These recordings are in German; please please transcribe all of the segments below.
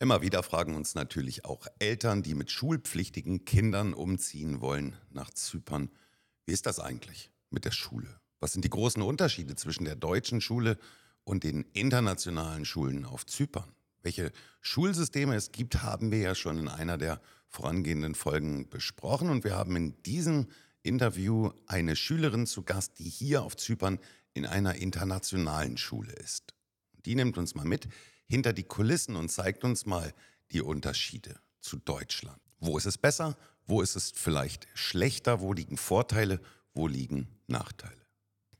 Immer wieder fragen uns natürlich auch Eltern, die mit schulpflichtigen Kindern umziehen wollen, nach Zypern. Wie ist das eigentlich mit der Schule? Was sind die großen Unterschiede zwischen der deutschen Schule und den internationalen Schulen auf Zypern? Welche Schulsysteme es gibt, haben wir ja schon in einer der vorangehenden Folgen besprochen. Und wir haben in diesem Interview eine Schülerin zu Gast, die hier auf Zypern in einer internationalen Schule ist. Die nimmt uns mal mit hinter die Kulissen und zeigt uns mal die Unterschiede zu Deutschland. Wo ist es besser? Wo ist es vielleicht schlechter? Wo liegen Vorteile? Wo liegen Nachteile?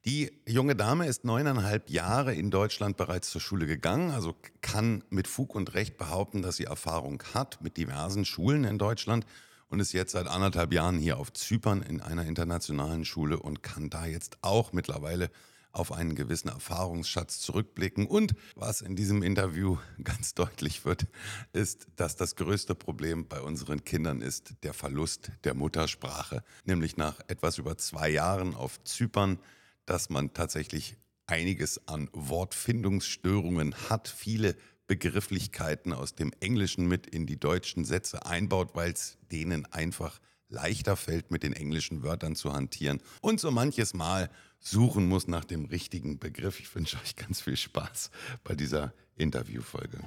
Die junge Dame ist neuneinhalb Jahre in Deutschland bereits zur Schule gegangen, also kann mit Fug und Recht behaupten, dass sie Erfahrung hat mit diversen Schulen in Deutschland und ist jetzt seit anderthalb Jahren hier auf Zypern in einer internationalen Schule und kann da jetzt auch mittlerweile auf einen gewissen Erfahrungsschatz zurückblicken. Und was in diesem Interview ganz deutlich wird, ist, dass das größte Problem bei unseren Kindern ist der Verlust der Muttersprache. Nämlich nach etwas über zwei Jahren auf Zypern, dass man tatsächlich einiges an Wortfindungsstörungen hat, viele Begrifflichkeiten aus dem Englischen mit in die deutschen Sätze einbaut, weil es denen einfach leichter fällt, mit den englischen Wörtern zu hantieren und so manches Mal suchen muss nach dem richtigen Begriff. Ich wünsche euch ganz viel Spaß bei dieser Interviewfolge.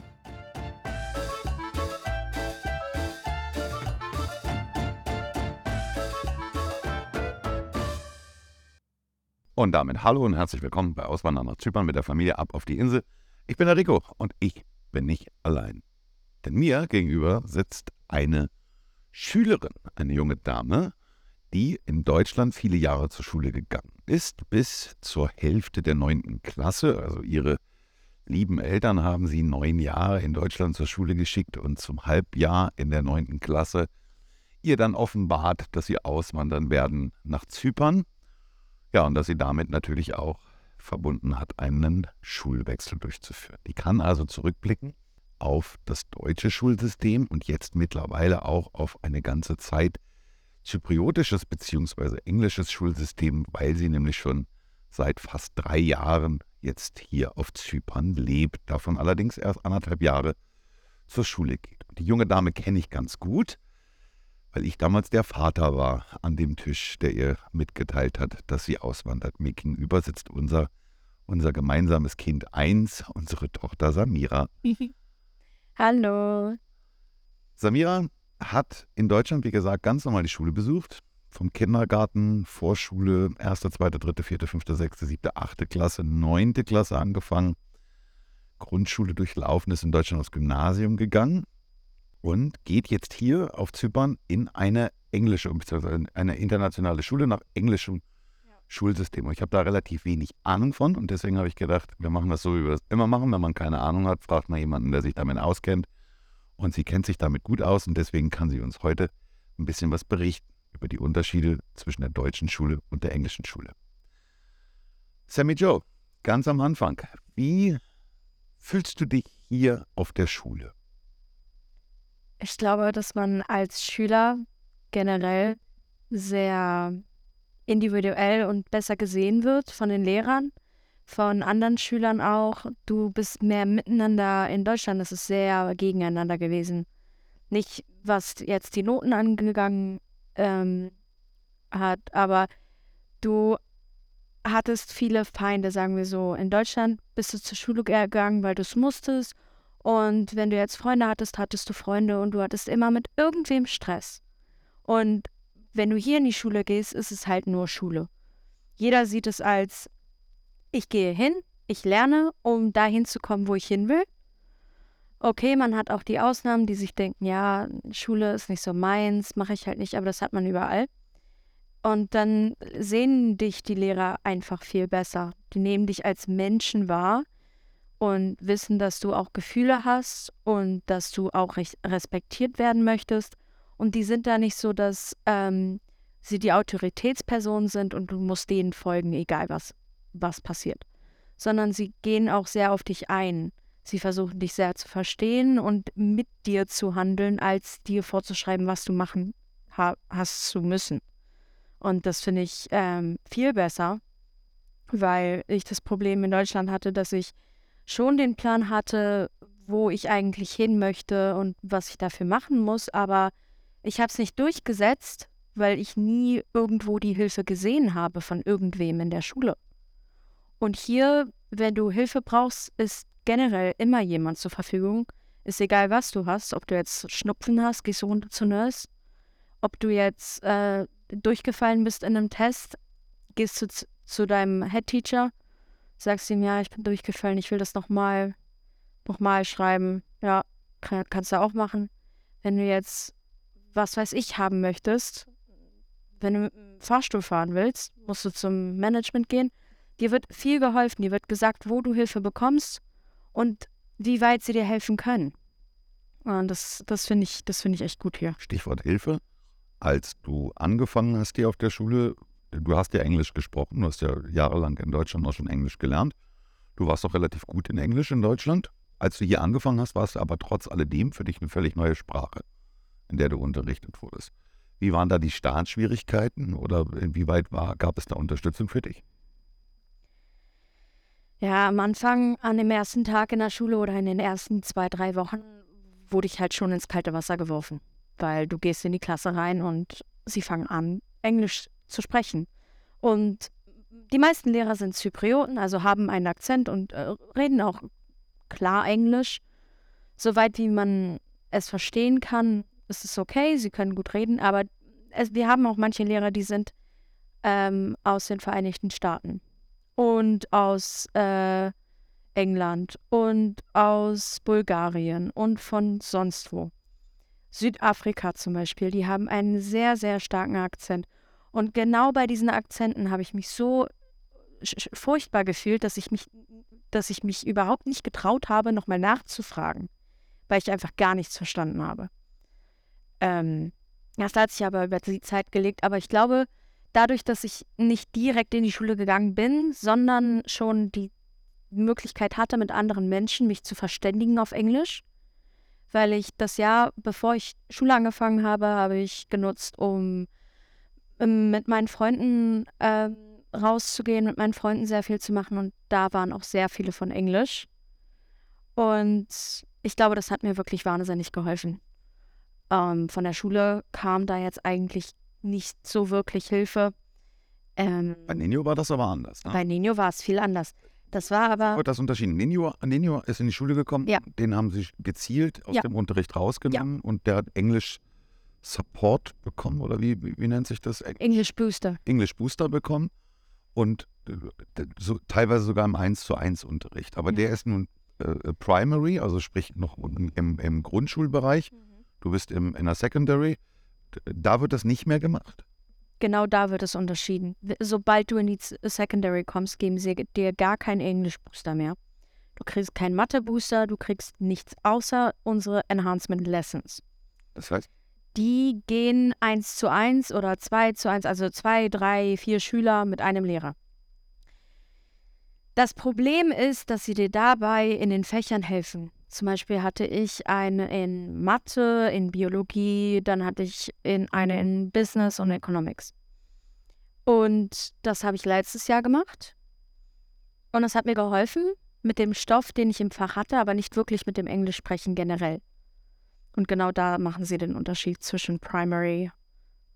Und damit hallo und herzlich willkommen bei Auswandern nach Zypern mit der Familie ab auf die Insel. Ich bin der Rico und ich bin nicht allein. Denn mir gegenüber sitzt eine Schülerin, eine junge Dame, die in Deutschland viele Jahre zur Schule gegangen ist, bis zur Hälfte der neunten Klasse. Also ihre lieben Eltern haben sie neun Jahre in Deutschland zur Schule geschickt und zum Halbjahr in der neunten Klasse ihr dann offenbart, dass sie auswandern werden nach Zypern. Ja, und dass sie damit natürlich auch verbunden hat, einen Schulwechsel durchzuführen. Die kann also zurückblicken auf das deutsche Schulsystem und jetzt mittlerweile auch auf eine ganze Zeit zypriotisches bzw. englisches Schulsystem, weil sie nämlich schon seit fast drei Jahren jetzt hier auf Zypern lebt, davon allerdings erst anderthalb Jahre zur Schule geht. Und die junge Dame kenne ich ganz gut, weil ich damals der Vater war an dem Tisch, der ihr mitgeteilt hat, dass sie auswandert. Mir gegenüber sitzt unser, unser gemeinsames Kind 1, unsere Tochter Samira. Hallo. Samira hat in Deutschland, wie gesagt, ganz normal die Schule besucht. Vom Kindergarten, Vorschule, erste, zweite, dritte, vierte, fünfte, sechste, siebte, achte Klasse, neunte Klasse angefangen. Grundschule durchlaufen, ist in Deutschland aufs Gymnasium gegangen und geht jetzt hier auf Zypern in eine englische, eine internationale Schule nach englischem ja. Schulsystem. Und ich habe da relativ wenig Ahnung von und deswegen habe ich gedacht, wir machen das so, wie wir das immer machen. Wenn man keine Ahnung hat, fragt man jemanden, der sich damit auskennt. Und sie kennt sich damit gut aus und deswegen kann sie uns heute ein bisschen was berichten über die Unterschiede zwischen der deutschen Schule und der englischen Schule. Sammy Joe, ganz am Anfang, wie fühlst du dich hier auf der Schule? Ich glaube, dass man als Schüler generell sehr individuell und besser gesehen wird von den Lehrern von anderen Schülern auch, du bist mehr miteinander in Deutschland, das ist sehr gegeneinander gewesen. Nicht, was jetzt die Noten angegangen ähm, hat, aber du hattest viele Feinde, sagen wir so. In Deutschland bist du zur Schule gegangen, weil du es musstest. Und wenn du jetzt Freunde hattest, hattest du Freunde und du hattest immer mit irgendwem Stress. Und wenn du hier in die Schule gehst, ist es halt nur Schule. Jeder sieht es als ich gehe hin, ich lerne, um dahin zu kommen, wo ich hin will. Okay, man hat auch die Ausnahmen, die sich denken, ja, Schule ist nicht so meins, mache ich halt nicht, aber das hat man überall. Und dann sehen dich die Lehrer einfach viel besser. Die nehmen dich als Menschen wahr und wissen, dass du auch Gefühle hast und dass du auch respektiert werden möchtest. Und die sind da nicht so, dass ähm, sie die Autoritätsperson sind und du musst denen folgen, egal was was passiert, sondern sie gehen auch sehr auf dich ein. Sie versuchen dich sehr zu verstehen und mit dir zu handeln, als dir vorzuschreiben, was du machen ha hast zu müssen. Und das finde ich ähm, viel besser, weil ich das Problem in Deutschland hatte, dass ich schon den Plan hatte, wo ich eigentlich hin möchte und was ich dafür machen muss, aber ich habe es nicht durchgesetzt, weil ich nie irgendwo die Hilfe gesehen habe von irgendwem in der Schule. Und hier, wenn du Hilfe brauchst, ist generell immer jemand zur Verfügung. Ist egal, was du hast, ob du jetzt Schnupfen hast, gehst du runter zu Nurse, ob du jetzt äh, durchgefallen bist in einem Test, gehst du zu deinem Head Teacher, sagst ihm, ja, ich bin durchgefallen, ich will das nochmal noch mal schreiben. Ja, kann, kannst du auch machen. Wenn du jetzt, was weiß ich, haben möchtest, wenn du mit dem Fahrstuhl fahren willst, musst du zum Management gehen. Dir wird viel geholfen, dir wird gesagt, wo du Hilfe bekommst und wie weit sie dir helfen können. Und das, das finde ich, das ich echt gut hier. Stichwort Hilfe. Als du angefangen hast hier auf der Schule, du hast ja Englisch gesprochen, du hast ja jahrelang in Deutschland auch schon Englisch gelernt. Du warst doch relativ gut in Englisch in Deutschland. Als du hier angefangen hast, warst du aber trotz alledem für dich eine völlig neue Sprache, in der du unterrichtet wurdest. Wie waren da die Startschwierigkeiten oder inwieweit war, gab es da Unterstützung für dich? Ja, am Anfang, an dem ersten Tag in der Schule oder in den ersten zwei, drei Wochen, wurde ich halt schon ins kalte Wasser geworfen. Weil du gehst in die Klasse rein und sie fangen an, Englisch zu sprechen. Und die meisten Lehrer sind Zyprioten, also haben einen Akzent und äh, reden auch klar Englisch. Soweit wie man es verstehen kann, ist es okay, sie können gut reden, aber es, wir haben auch manche Lehrer, die sind ähm, aus den Vereinigten Staaten und aus äh, England und aus Bulgarien und von sonst wo. Südafrika zum Beispiel, die haben einen sehr, sehr starken Akzent. Und genau bei diesen Akzenten habe ich mich so furchtbar gefühlt, dass ich mich, dass ich mich überhaupt nicht getraut habe, nochmal nachzufragen, weil ich einfach gar nichts verstanden habe. Ähm, das hat sich aber über die Zeit gelegt. Aber ich glaube, dadurch, dass ich nicht direkt in die Schule gegangen bin, sondern schon die Möglichkeit hatte, mit anderen Menschen mich zu verständigen auf Englisch, weil ich das Jahr, bevor ich Schule angefangen habe, habe ich genutzt, um ähm, mit meinen Freunden äh, rauszugehen, mit meinen Freunden sehr viel zu machen und da waren auch sehr viele von Englisch. Und ich glaube, das hat mir wirklich wahnsinnig geholfen. Ähm, von der Schule kam da jetzt eigentlich nicht so wirklich Hilfe. Ähm, bei Nino war das aber anders. Ne? Bei Nino war es viel anders. Das war aber. Wird das unterschieden? Nino, Nino ist in die Schule gekommen, ja. den haben sie gezielt aus ja. dem Unterricht rausgenommen ja. und der hat Englisch Support bekommen oder wie, wie, wie nennt sich das? English Booster. English Booster bekommen und äh, so, teilweise sogar im 1 zu 1 Unterricht. Aber der ist nun äh, Primary, also sprich noch im, im Grundschulbereich. Mhm. Du bist im, in der Secondary. Da wird das nicht mehr gemacht? Genau da wird es unterschieden. Sobald du in die Secondary kommst, geben sie dir gar keinen Englisch-Booster mehr. Du kriegst keinen Mathe-Booster, du kriegst nichts außer unsere Enhancement Lessons. Das heißt? Die gehen eins zu eins oder zwei zu eins, also zwei, drei, vier Schüler mit einem Lehrer. Das Problem ist, dass sie dir dabei in den Fächern helfen. Zum Beispiel hatte ich eine in Mathe, in Biologie, dann hatte ich in eine in Business und Economics. Und das habe ich letztes Jahr gemacht. Und das hat mir geholfen mit dem Stoff, den ich im Fach hatte, aber nicht wirklich mit dem Englisch sprechen generell. Und genau da machen sie den Unterschied zwischen Primary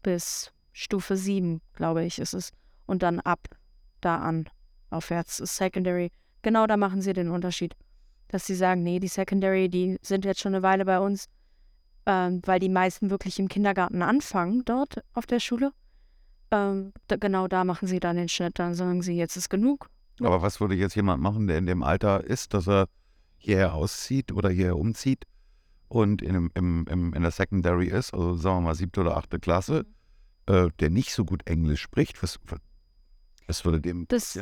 bis Stufe 7, glaube ich, ist es. Und dann ab da an aufwärts ist Secondary. Genau da machen sie den Unterschied dass sie sagen, nee, die Secondary, die sind jetzt schon eine Weile bei uns, ähm, weil die meisten wirklich im Kindergarten anfangen dort auf der Schule. Ähm, da, genau da machen sie dann den Schnitt, dann sagen sie, jetzt ist genug. Aber was würde jetzt jemand machen, der in dem Alter ist, dass er hierher auszieht oder hierher umzieht und in, im, im, in der Secondary ist, also sagen wir mal siebte oder achte Klasse, mhm. äh, der nicht so gut Englisch spricht, was, was würde dem das,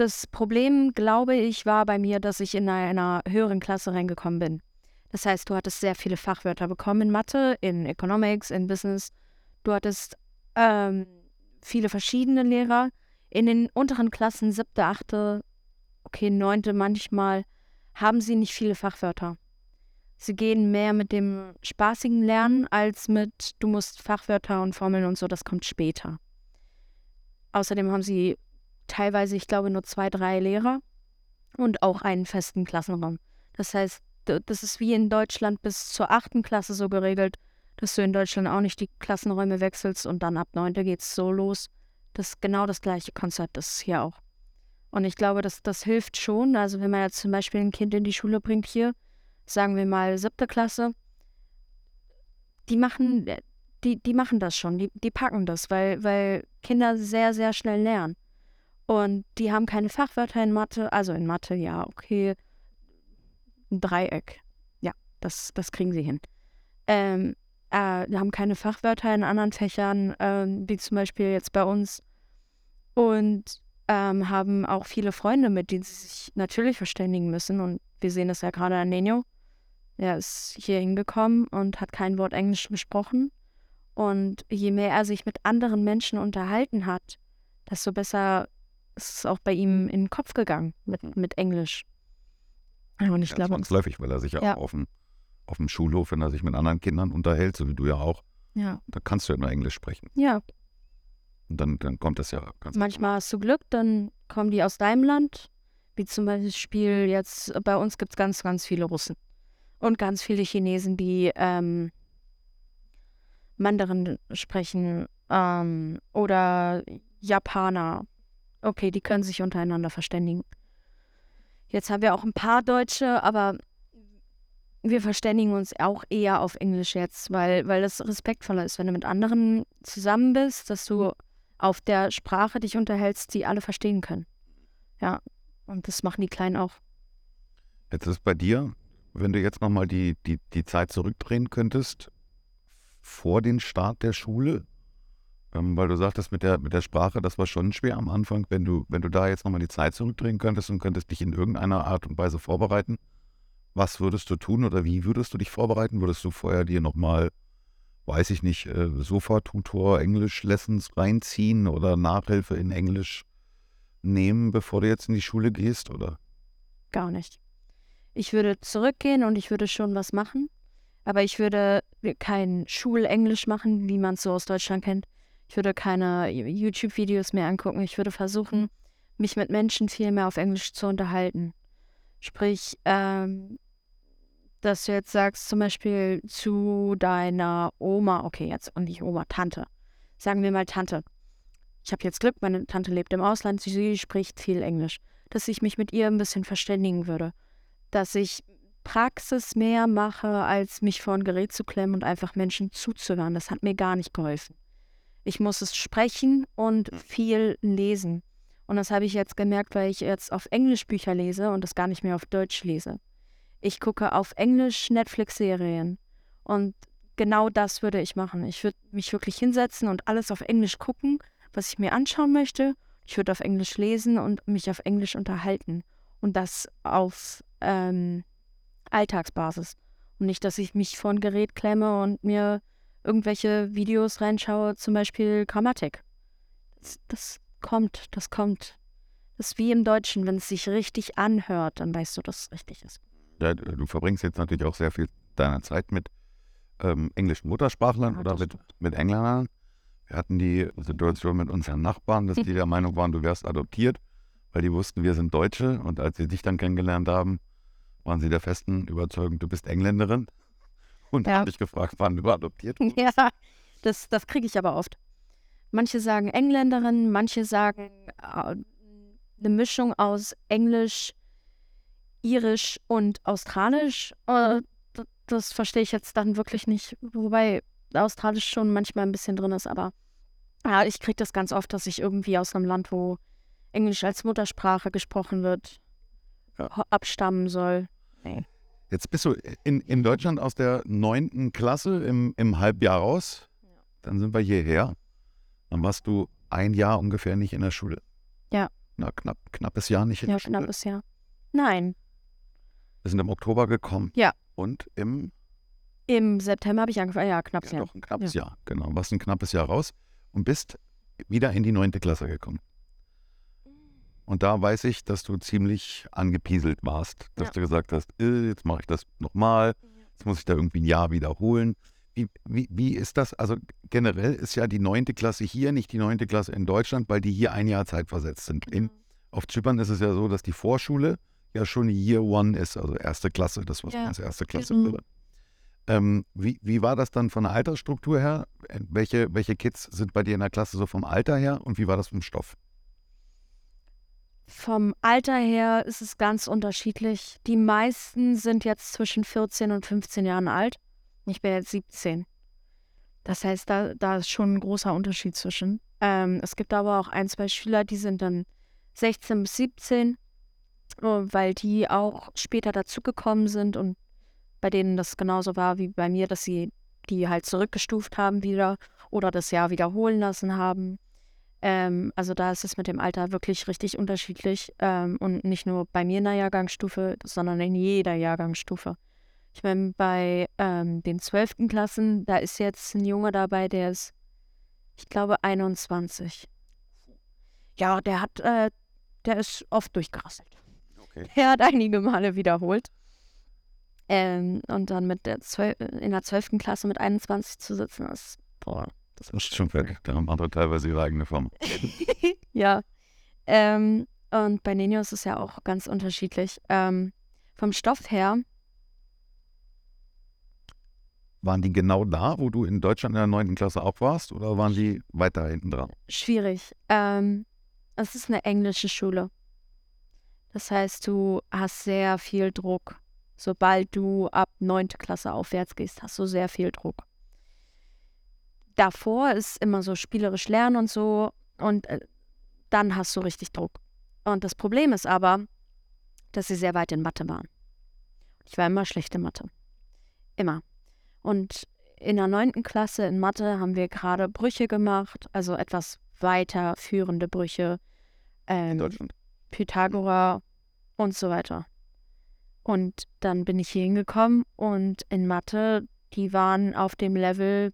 das Problem, glaube ich, war bei mir, dass ich in einer höheren Klasse reingekommen bin. Das heißt, du hattest sehr viele Fachwörter bekommen in Mathe, in Economics, in Business. Du hattest ähm, viele verschiedene Lehrer. In den unteren Klassen, siebte, achte, okay, neunte manchmal, haben sie nicht viele Fachwörter. Sie gehen mehr mit dem spaßigen Lernen als mit, du musst Fachwörter und Formeln und so, das kommt später. Außerdem haben sie teilweise, ich glaube, nur zwei, drei Lehrer und auch einen festen Klassenraum. Das heißt, das ist wie in Deutschland bis zur achten Klasse so geregelt, dass du in Deutschland auch nicht die Klassenräume wechselst und dann ab neunte geht's so los. Das ist genau das gleiche Konzept ist hier auch. Und ich glaube, das, das hilft schon. Also wenn man jetzt zum Beispiel ein Kind in die Schule bringt hier, sagen wir mal siebte Klasse, die machen, äh, die, die machen das schon, die, die packen das, weil, weil Kinder sehr, sehr schnell lernen. Und die haben keine Fachwörter in Mathe, also in Mathe, ja, okay, ein Dreieck. Ja, das, das kriegen sie hin. Ähm, äh, haben keine Fachwörter in anderen Fächern, ähm, wie zum Beispiel jetzt bei uns. Und ähm, haben auch viele Freunde, mit denen sie sich natürlich verständigen müssen. Und wir sehen das ja gerade an Neno. Er ist hier hingekommen und hat kein Wort Englisch gesprochen. Und je mehr er sich mit anderen Menschen unterhalten hat, desto besser ist es auch bei ihm in den Kopf gegangen mit, mit Englisch. Und ich Ja, glaube, zwangsläufig, weil er sich ja, Ja. auch auf dem, auf dem Schulhof, wenn er sich mit anderen Kindern unterhält, so wie du ja auch, ja, da kannst du ja nur Englisch sprechen. ja, Und dann, dann kommt das ja ganz manchmal hast du Glück, dann kommen die aus deinem Land. Wie zum Beispiel jetzt bei uns gibt es ganz, ganz viele Russen und ganz viele Chinesen, die ähm, Mandarin sprechen ähm, oder Japaner. Okay, die können sich untereinander verständigen. Jetzt haben wir auch ein paar Deutsche, aber wir verständigen uns auch eher auf Englisch jetzt, weil, weil das respektvoller ist, wenn du mit anderen zusammen bist, dass du auf der Sprache dich unterhältst, die alle verstehen können. Ja, und das machen die Kleinen auch. Jetzt ist bei dir, wenn du jetzt nochmal die, die, die Zeit zurückdrehen könntest, vor den Start der Schule, ähm, weil du sagtest, mit der, mit der Sprache, das war schon schwer am Anfang, wenn du, wenn du da jetzt nochmal die Zeit zurückdrehen könntest und könntest dich in irgendeiner Art und Weise vorbereiten, was würdest du tun oder wie würdest du dich vorbereiten? Würdest du vorher dir nochmal, weiß ich nicht, äh, Sofa-Tutor, Englisch-Lessons reinziehen oder Nachhilfe in Englisch nehmen, bevor du jetzt in die Schule gehst? Oder? Gar nicht. Ich würde zurückgehen und ich würde schon was machen, aber ich würde kein Schulenglisch machen, wie man es so aus Deutschland kennt. Ich würde keine YouTube-Videos mehr angucken. Ich würde versuchen, mich mit Menschen viel mehr auf Englisch zu unterhalten. Sprich, ähm, dass du jetzt sagst, zum Beispiel zu deiner Oma, okay, jetzt und nicht Oma, Tante. Sagen wir mal Tante. Ich habe jetzt Glück, meine Tante lebt im Ausland, sie, sie spricht viel Englisch. Dass ich mich mit ihr ein bisschen verständigen würde. Dass ich Praxis mehr mache, als mich vor ein Gerät zu klemmen und einfach Menschen zuzuhören. Das hat mir gar nicht geholfen. Ich muss es sprechen und viel lesen. Und das habe ich jetzt gemerkt, weil ich jetzt auf Englisch Bücher lese und das gar nicht mehr auf Deutsch lese. Ich gucke auf Englisch Netflix-Serien. Und genau das würde ich machen. Ich würde mich wirklich hinsetzen und alles auf Englisch gucken, was ich mir anschauen möchte. Ich würde auf Englisch lesen und mich auf Englisch unterhalten. Und das auf ähm, Alltagsbasis. Und nicht, dass ich mich vor ein Gerät klemme und mir irgendwelche Videos reinschaue, zum Beispiel Grammatik. Das, das kommt, das kommt. Das ist wie im Deutschen, wenn es sich richtig anhört, dann weißt du, dass es richtig ist. Ja, du verbringst jetzt natürlich auch sehr viel deiner Zeit mit ähm, englischen Muttersprachlern Ja, oder mit, mit Engländern. Wir hatten die Situation mit unseren Nachbarn, dass die der Meinung waren, du wärst adoptiert, weil die wussten, wir sind Deutsche. Und als sie dich dann kennengelernt haben, waren sie der festen Überzeugung, du bist Engländerin. Und Ja. haben dich gefragt, wann du adoptiert wurdest. Ja, das, das kriege ich aber oft. Manche sagen Engländerin, manche sagen äh, eine Mischung aus Englisch, Irisch und Australisch. Äh, das verstehe ich jetzt dann wirklich nicht. Wobei Australisch schon manchmal ein bisschen drin ist, aber ja, ich kriege das ganz oft, dass ich irgendwie aus einem Land, wo Englisch als Muttersprache gesprochen wird, Ja. abstammen soll. Jetzt bist du in, in Deutschland aus der neunten Klasse im, im Halbjahr raus. Dann sind wir hierher. Dann warst du ein Jahr ungefähr nicht in der Schule. Ja. Na, knapp, knappes Jahr nicht in Ja, der Schule. knappes Jahr. Nein, Wir sind im Oktober gekommen. Ja. Und im, im September habe ich angefangen. Ja, knappes ja, Jahr. doch ein knappes Jahr, genau. Warst ein knappes Jahr raus und bist wieder in die neunte Klasse gekommen. Und da weiß ich, dass du ziemlich angepieselt warst, dass Ja. du gesagt hast, äh, jetzt mache ich das nochmal, jetzt muss ich da irgendwie ein Jahr wiederholen. Wie, wie, wie ist das? Also generell ist ja die neunte Klasse hier nicht die neunte Klasse in Deutschland, weil die hier ein Jahr zeitversetzt sind. In, auf Zypern ist es ja so, dass die Vorschule ja schon Year One ist, also erste Klasse, das was Ja, man als erste Klasse genau. würde. Ähm, wie, wie war das dann von der Altersstruktur her? Welche, welche Kids sind bei dir in der Klasse so vom Alter her und wie war das vom Stoff? Vom Alter her ist es ganz unterschiedlich. Die meisten sind jetzt zwischen 14 und 15 Jahren alt. Ich bin jetzt 17. Das heißt, da, da ist schon ein großer Unterschied zwischen. Ähm, es gibt aber auch ein, zwei Schüler, die sind dann 16 bis 17, äh, weil die auch später dazugekommen sind und bei denen das genauso war wie bei mir, dass sie die halt zurückgestuft haben wieder oder das Jahr wiederholen lassen haben. Ähm, also da ist es mit dem Alter wirklich richtig unterschiedlich ähm, und nicht nur bei mir in der Jahrgangsstufe, sondern in jeder Jahrgangsstufe. Ich meine, bei ähm, den 12. Klassen, da ist jetzt ein Junge dabei, der ist, ich glaube, 21. Ja, der hat, äh, der ist oft durchgerasselt. Okay. Er hat einige Male wiederholt. Ähm, und dann mit der 12, in der 12. Klasse mit 21 zu sitzen, ist, boah, das ist schon fertig. Da haben andere teilweise ihre eigene Firma. ja. Ähm, und bei Nino ist es ja auch ganz unterschiedlich. Ähm, vom Stoff her, Waren die genau da, wo du in Deutschland in der 9. Klasse auch warst oder waren die weiter hinten dran? schwierig. Ähm, es ist eine englische Schule. Das heißt, du hast sehr viel Druck. Sobald du ab 9. Klasse aufwärts gehst, hast du sehr viel Druck. Davor ist immer so spielerisch lernen und so und äh, dann hast du richtig Druck. Und das Problem ist aber, dass sie sehr weit in Mathe waren. Ich war immer schlecht in Mathe. Immer. Und in der neunten Klasse in Mathe haben wir gerade Brüche gemacht, also etwas weiterführende Brüche, In ähm, Deutschland. Pythagora und so weiter. Und dann bin ich hier hingekommen und in Mathe, die waren auf dem Level,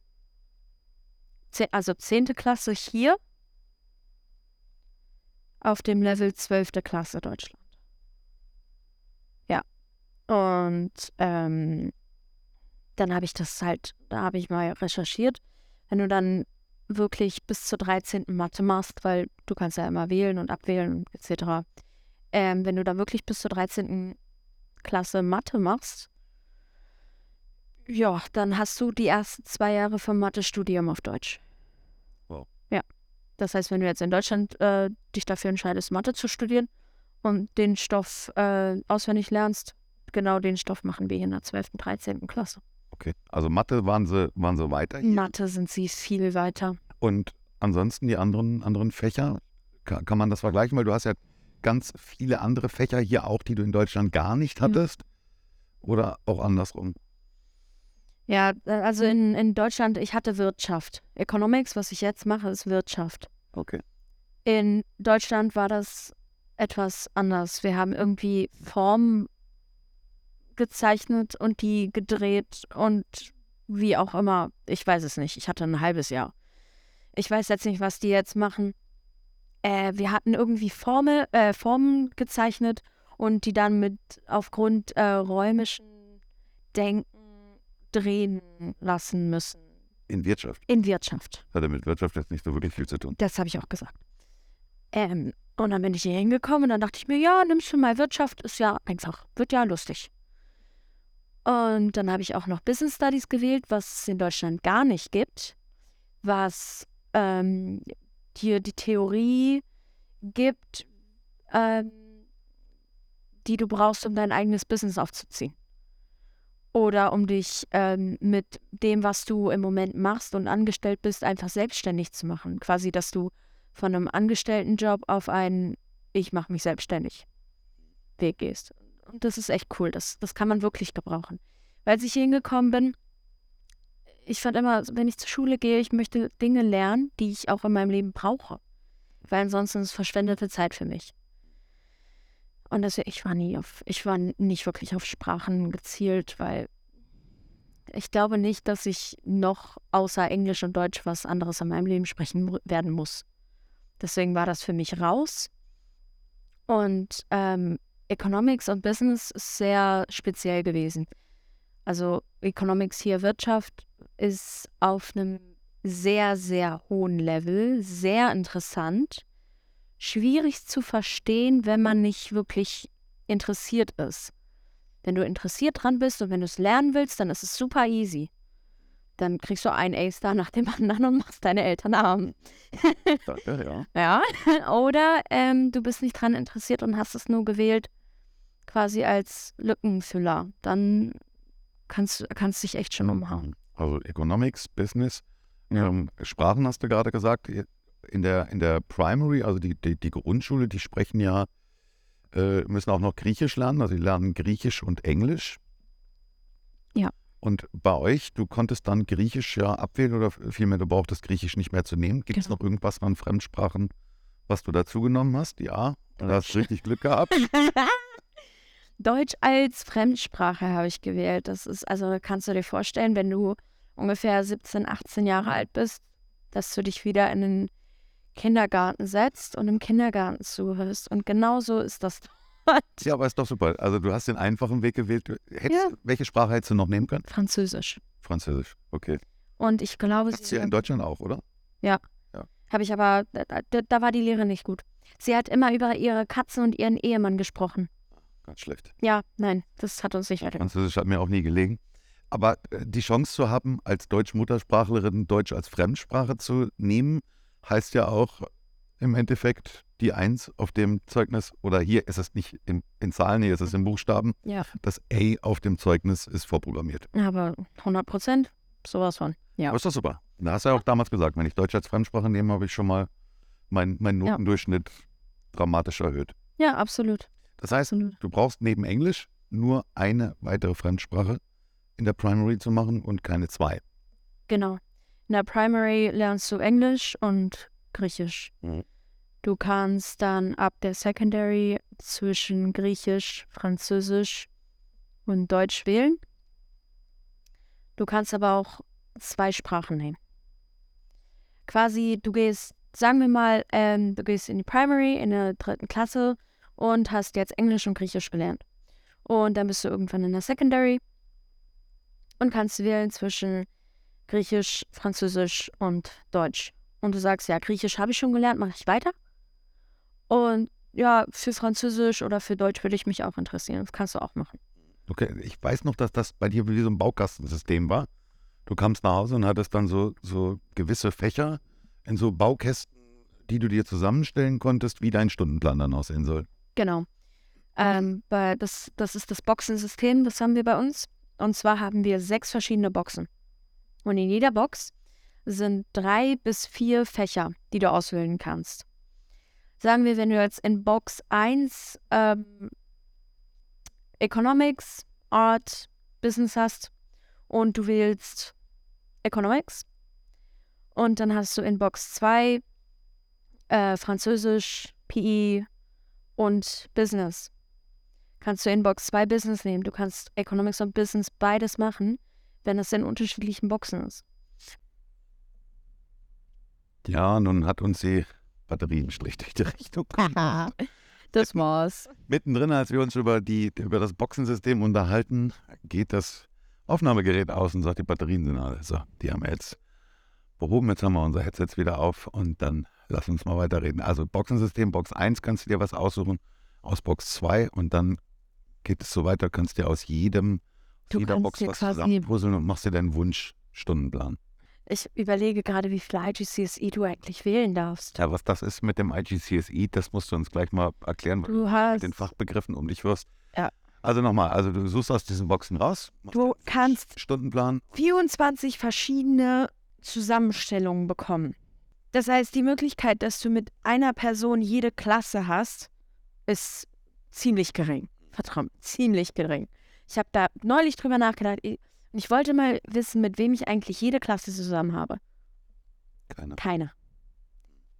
also 10. Klasse hier, auf dem Level 12. Klasse Deutschland. Ja. Und ähm, dann habe ich das halt, da habe ich mal recherchiert. Wenn du dann wirklich bis zur 13. Mathe machst, weil du kannst ja immer wählen und abwählen etc. Ähm, wenn du dann wirklich bis zur 13. Klasse Mathe machst, ja, dann hast du die ersten zwei Jahre vom Mathe-Studium auf Deutsch. Das heißt, wenn du jetzt in Deutschland äh, dich dafür entscheidest, Mathe zu studieren und den Stoff äh, auswendig lernst, genau den Stoff machen wir hier in der 12., 13. Klasse. Okay. Also Mathe waren sie, waren sie weiter hier. Mathe sind sie viel weiter. Und ansonsten die anderen, anderen Fächer, kann, kann man das vergleichen? Weil du hast ja ganz viele andere Fächer hier auch, die du in Deutschland gar nicht Mhm. hattest. Oder auch andersrum. Ja, äh, also in, in Deutschland, ich hatte Wirtschaft. Economics, was ich jetzt mache, ist Wirtschaft. Okay. In Deutschland war das etwas anders. Wir haben irgendwie Formen gezeichnet und die gedreht und wie auch immer. Ich weiß es nicht. Ich hatte ein halbes Jahr. Ich weiß jetzt nicht, was die jetzt machen. Äh, wir hatten irgendwie Formel, äh, Formen gezeichnet und die dann mit aufgrund äh, räumischen Denken drehen lassen müssen. In Wirtschaft. In Wirtschaft. Hatte mit Wirtschaft jetzt nicht so wirklich viel zu tun. Das habe ich auch gesagt. Ähm, und dann bin ich hier hingekommen und dann dachte ich mir, ja, nimmst du mal Wirtschaft, ist ja einfach, wird ja lustig. Und dann habe ich auch noch Business Studies gewählt, was es in Deutschland gar nicht gibt, was ähm, dir die Theorie gibt, ähm, die du brauchst, um dein eigenes Business aufzuziehen. Oder um dich ähm, mit dem, was du im Moment machst und angestellt bist, einfach selbstständig zu machen. Quasi, dass du von einem Angestelltenjob auf einen Ich mache mich selbstständig Weg gehst. Und das ist echt cool. Das, das kann man wirklich gebrauchen. Weil als ich hier hingekommen bin, ich fand immer, wenn ich zur Schule gehe, ich möchte Dinge lernen, die ich auch in meinem Leben brauche. Weil ansonsten ist es verschwendete Zeit für mich. Und deswegen, ich war nie auf, ich war nicht wirklich auf Sprachen gezielt, weil ich glaube nicht, dass ich noch außer Englisch und Deutsch was anderes in meinem Leben sprechen werden muss. Deswegen war das für mich raus. Und ähm, Economics und Business ist sehr speziell gewesen. Also Economics hier Wirtschaft ist auf einem sehr, sehr hohen Level, sehr interessant, schwierig zu verstehen, wenn man nicht wirklich interessiert ist. Wenn du interessiert dran bist und wenn du es lernen willst, dann ist es super easy. Dann kriegst du ein A-Star nach dem anderen und machst deine Eltern arm. Danke, ja. Ja. Oder ähm, du bist nicht dran interessiert und hast es nur gewählt, quasi als Lückenfüller. Dann kannst du kannst dich echt schon umhauen. Also Economics, Business, Ja. ähm, Sprachen hast du gerade gesagt. In der, in der Primary, also die, die, die Grundschule, die sprechen ja, äh, müssen auch noch Griechisch lernen. Also die lernen Griechisch und Englisch. Ja. Und bei euch, du konntest dann Griechisch ja abwählen oder vielmehr, du brauchtest Griechisch nicht mehr zu nehmen. Gibt es Genau. noch irgendwas an Fremdsprachen, was du dazugenommen hast? Ja, da hast du richtig Glück gehabt. Deutsch als Fremdsprache habe ich gewählt. Das ist, also kannst du dir vorstellen, wenn du ungefähr 17, 18 Jahre alt bist, dass du dich wieder in den Kindergarten setzt und im Kindergarten zuhörst. Und genau so ist das dort. Ja, aber ist doch super. Also du hast den einfachen Weg gewählt. Hättest, Ja. Welche Sprache hättest du noch nehmen können? Französisch. Französisch, okay. Und ich glaube, Das ist sie ja in Deutschland auch, oder? habe ich aber, da, da, war die Lehre nicht gut. Sie hat immer über ihre Katzen und ihren Ehemann gesprochen. Ganz schlecht. Ja, nein, das hat uns nicht weitergeholfen. Französisch hat mir auch nie gelegen. Aber äh, die Chance zu haben, als Deutsch-Muttersprachlerin Deutsch als Fremdsprache zu nehmen, heißt ja auch im Endeffekt die Eins auf dem Zeugnis, oder hier ist es nicht in, in Zahlen, hier ist es in Buchstaben. Ja. Das A auf dem Zeugnis ist vorprogrammiert. Aber 100 Prozent, sowas von. Ja. Aber ist doch super. Da hast du ja auch damals gesagt, wenn ich Deutsch als Fremdsprache nehme, habe ich schon mal meinen mein Ja. Notendurchschnitt dramatisch erhöht. Ja, absolut. Das heißt, absolut. Du brauchst neben Englisch nur eine weitere Fremdsprache in der Primary zu machen und keine zwei. Genau. In der Primary lernst du Englisch und Griechisch. Mhm. Du kannst dann ab der Secondary zwischen Griechisch, Französisch und Deutsch wählen. Du kannst aber auch zwei Sprachen nehmen. Quasi, du gehst, sagen wir mal, ähm, du gehst in die Primary in der dritten Klasse und hast jetzt Englisch und Griechisch gelernt. Und dann bist du irgendwann in der Secondary und kannst wählen zwischen Griechisch, Französisch und Deutsch. Und du sagst, ja, Griechisch habe ich schon gelernt, mache ich weiter. Und ja, für Französisch oder für Deutsch würde ich mich auch interessieren. Das kannst du auch machen. Okay, ich weiß noch, dass das bei dir wie so ein Baukastensystem war. Du kamst nach Hause und hattest dann so, so gewisse Fächer in so Baukästen, die du dir zusammenstellen konntest, wie dein Stundenplan dann aussehen soll. Genau. Ähm, bei das, das ist das Boxensystem, das haben wir bei uns. Und zwar haben wir sechs verschiedene Boxen. Und in jeder Box sind drei bis vier Fächer, die du auswählen kannst. Sagen wir, wenn du jetzt in Box 1 ähm, Economics, Art, Business hast und du wählst Economics. Und dann hast du in Box 2 äh, Französisch, PE und Business. Kannst du in Box 2 Business nehmen. Du kannst Economics und Business beides machen, wenn es in unterschiedlichen Boxen ist. Ja, nun hat uns die Batterienstrich durch die Richtung. das war's. Mittendrin, als wir uns über, die, über das Boxensystem unterhalten, geht das Aufnahmegerät aus und sagt, die Batterien sind alle. So, die haben wir jetzt behoben. Jetzt haben wir unser Headset wieder auf und dann lass uns mal weiterreden. Also Boxensystem, Box 1 kannst du dir was aussuchen, aus Box 2 und dann geht es so weiter, kannst dir aus jedem, Du jeder kannst Box dir was zusammenpuzzeln und machst dir deinen Wunschstundenplan. Ich überlege gerade, wie viel IGCSE du eigentlich wählen darfst. Ja, was das ist mit dem IGCSE, das musst du uns gleich mal erklären, weil Du mit hast, den Fachbegriffen um dich wirst. Ja. Also nochmal, also du suchst aus diesen Boxen raus, machst du kannst Stundenplan. 24 verschiedene Zusammenstellungen bekommen. Das heißt, die Möglichkeit, dass du mit einer Person jede Klasse hast, ist ziemlich gering. Vertrau mir, ziemlich gering. Ich habe da neulich drüber nachgedacht. Ich, ich wollte mal wissen, mit wem ich eigentlich jede Klasse zusammen habe. Keiner. Keiner.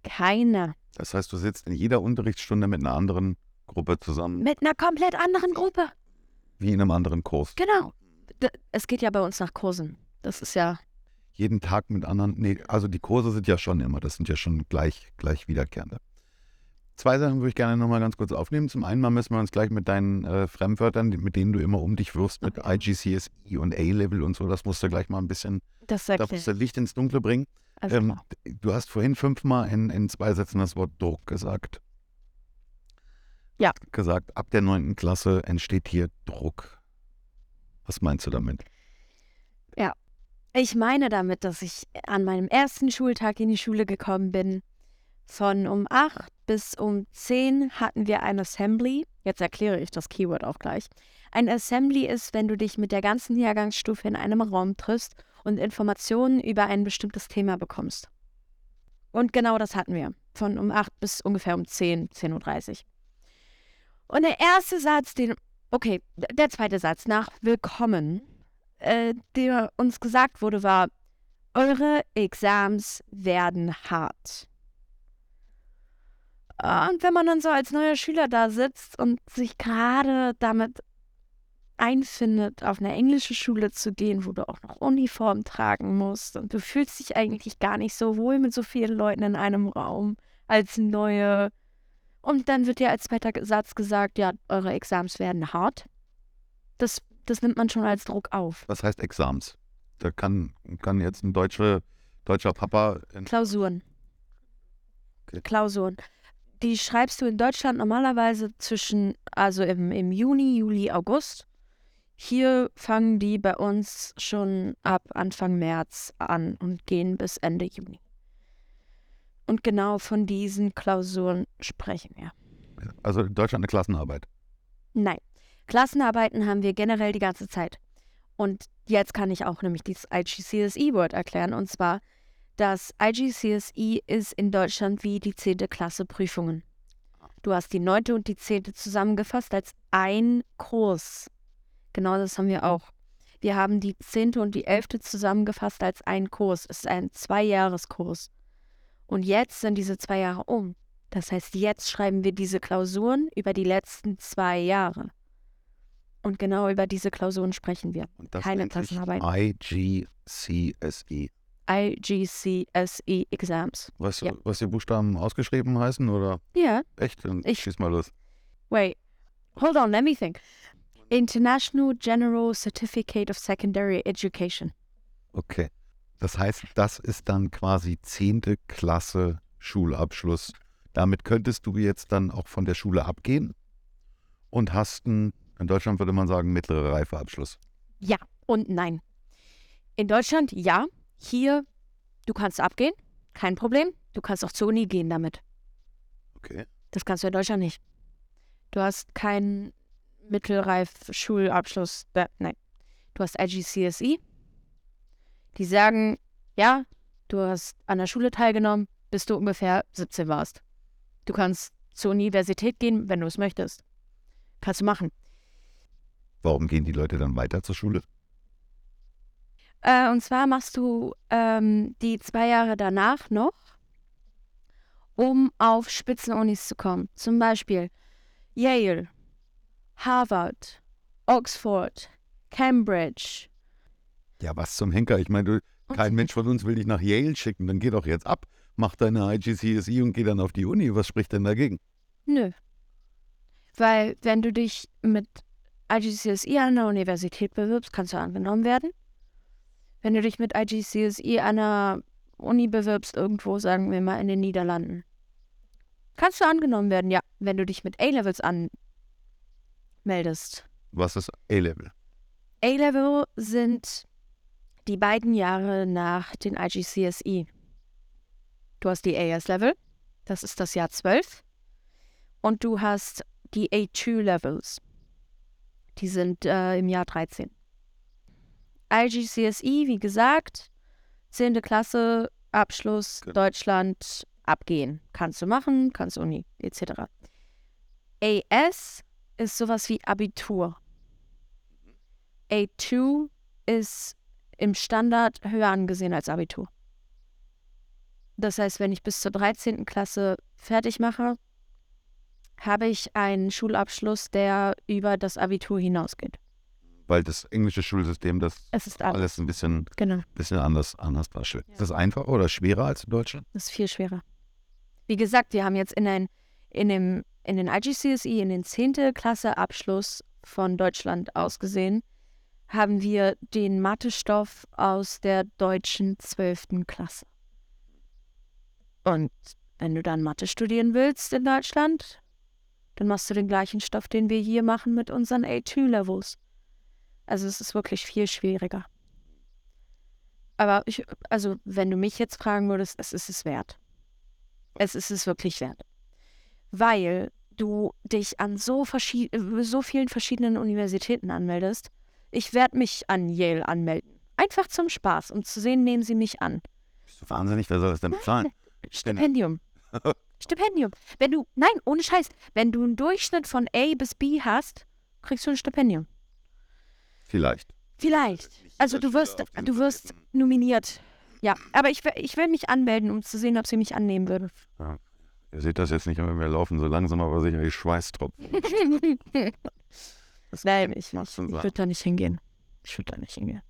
Keiner. Das heißt, du sitzt in jeder Unterrichtsstunde mit einer anderen Gruppe zusammen, Mit einer komplett anderen Gruppe. wie in einem anderen Kurs. Genau. D es geht ja bei uns nach Kursen. Das ist ja. Jeden Tag mit anderen. Nee, also die Kurse sind ja schon immer, das sind ja schon gleich, gleich wiederkehrende. Zwei Sachen würde ich gerne nochmal ganz kurz aufnehmen. Zum einen mal müssen wir uns gleich mit deinen äh, Fremdwörtern, mit denen du immer um dich wirfst, mit IGCSE und A-Level und so, das musst du gleich mal ein bisschen, Das da musst du Licht ins Dunkle bringen. also Ähm, du hast vorhin fünfmal in, in zwei Sätzen das Wort Druck gesagt. Ja. gesagt, ab der neunten Klasse entsteht hier Druck. Was meinst du damit? Ich meine damit, dass ich an meinem ersten Schultag in die Schule gekommen bin. Von um 8 bis um 10 hatten wir ein Assembly. Jetzt erkläre ich das Keyword auch gleich. Ein Assembly ist, wenn du dich mit der ganzen Jahrgangsstufe in einem Raum triffst und Informationen über ein bestimmtes Thema bekommst. Und genau das hatten wir. Von um 8 bis ungefähr um 10, 10.30 Uhr. Und der erste Satz, den, okay, der zweite Satz nach Willkommen, äh, der uns gesagt wurde, war, eure Exams werden hart. Und wenn man dann so als neuer Schüler da sitzt und sich gerade damit einfindet, auf eine englische Schule zu gehen, wo du auch noch Uniform tragen musst und du fühlst dich eigentlich gar nicht so wohl mit so vielen Leuten in einem Raum als neue. Und dann wird dir als zweiter Satz gesagt, ja, eure Exams werden hart. Das, das nimmt man schon als Druck auf. Was heißt Exams? Da kann, kann jetzt ein deutscher, deutscher Papa Klausuren. Okay. Klausuren. Die schreibst du in Deutschland normalerweise zwischen, also im, im Juni, Juli, August. Hier fangen die bei uns schon ab Anfang März an und gehen bis Ende Juni. Und genau von diesen Klausuren sprechen wir. also in Deutschland eine Klassenarbeit. Nein. Klassenarbeiten haben wir generell die ganze Zeit. Und jetzt kann ich auch nämlich dieses IGCSE-Wort erklären. Und zwar, das IGCSE ist in Deutschland wie die 10. Klasse Prüfungen. Du hast die 9. und die 10. zusammengefasst als ein Kurs. Genau das haben wir auch. Wir haben die 10. und die 11. zusammengefasst als ein Kurs. Es ist ein Zweijahreskurs. Und jetzt sind diese zwei Jahre um. Das heißt, jetzt schreiben wir diese Klausuren über die letzten zwei Jahre. Und genau über diese Klausuren sprechen wir. Und das Keine nennt Klassenarbeit. IGCSE. IGCSE Exams. Weißt du, Ja. was die Buchstaben ausgeschrieben heißen oder Ja, echt? Dann Ich- schieß mal los. wait. Hold on, let me think. International General Certificate of Secondary Education. Okay. Das heißt, das ist dann quasi 10. Klasse Schulabschluss. Damit könntest du jetzt dann auch von der Schule abgehen und hast einen, in Deutschland würde man sagen, mittlere Reifeabschluss. Ja und nein. In Deutschland ja. Hier, du kannst abgehen, kein Problem. Du kannst auch zur Uni gehen damit. Okay. Das kannst du in Deutschland nicht. Du hast keinen Mittelreif-Schulabschluss. Nein. Du hast IGCSE. Die sagen, ja, du hast an der Schule teilgenommen, bis du ungefähr 17 warst. Du kannst zur Universität gehen, wenn du es möchtest. Kannst du machen. Warum gehen die Leute dann weiter zur Schule? Äh, und zwar machst du ähm, die zwei Jahre danach noch, um auf Spitzenunis zu kommen. Zum Beispiel Yale, Harvard, Oxford, Cambridge. Ja, was zum Henker? Ich meine, kein Mensch von uns will dich nach Yale schicken. Dann geh doch jetzt ab, mach deine IGCSE und geh dann auf die Uni. Was spricht denn dagegen? Nö. Weil, wenn du dich mit IGCSE an der Universität bewirbst, kannst du angenommen werden. Wenn du dich mit IGCSE an der Uni bewirbst, irgendwo, sagen wir mal in den Niederlanden, kannst du angenommen werden, ja. Wenn du dich mit A-Levels anmeldest. Was ist A-Level? A-Level sind die beiden Jahre nach den IGCSE. Du hast die AS-Level, das ist das Jahr 12. Und du hast die A2-Levels, die sind äh, im Jahr 13. IGCSE, wie gesagt, 10. Klasse, Abschluss, Genau. Deutschland, abgehen. Kannst du machen, kannst Uni, etc. AS ist sowas wie Abitur. A2 ist im Standard höher angesehen als Abitur. Das heißt, wenn ich bis zur 13. Klasse fertig mache, habe ich einen Schulabschluss, der über das Abitur hinausgeht. Weil das englische Schulsystem das alles. ein bisschen, Genau, bisschen anders, anders darstellt. Ja. Ist das einfacher oder schwerer als in Deutschland? das ist viel schwerer. Wie gesagt, wir haben jetzt in, ein, in, dem, in den IGCSE, in den 10. Klasse Abschluss von Deutschland ausgesehen, haben wir den Mathestoff aus der deutschen 12. Klasse. Und wenn du dann Mathe studieren willst in Deutschland, dann machst du den gleichen Stoff, den wir hier machen mit unseren A2-Levels. Also es ist wirklich viel schwieriger. Aber ich, also wenn du mich jetzt fragen würdest, es ist es wert. Es ist es wirklich wert. Weil du dich an so, so vielen verschiedenen Universitäten anmeldest. Ich werde mich an Yale anmelden. Einfach zum Spaß, um zu sehen, nehmen sie mich an. Bist du wahnsinnig? Wer soll das denn bezahlen? Stipendium. Stipendium. Wenn du, nein, ohne Scheiß, wenn du einen Durchschnitt von A bis B hast, kriegst du ein Stipendium. Vielleicht. Vielleicht. Also du wirst, du wirst nominiert. Ja, aber ich, ich will mich anmelden, um zu sehen, ob sie mich annehmen würden. Ja. Ihr seht das jetzt nicht, aber wir laufen so langsam, aber sicher die Schweißtropfen. Nein, ich, ich, ich würde da nicht hingehen. Ich würde da nicht hingehen.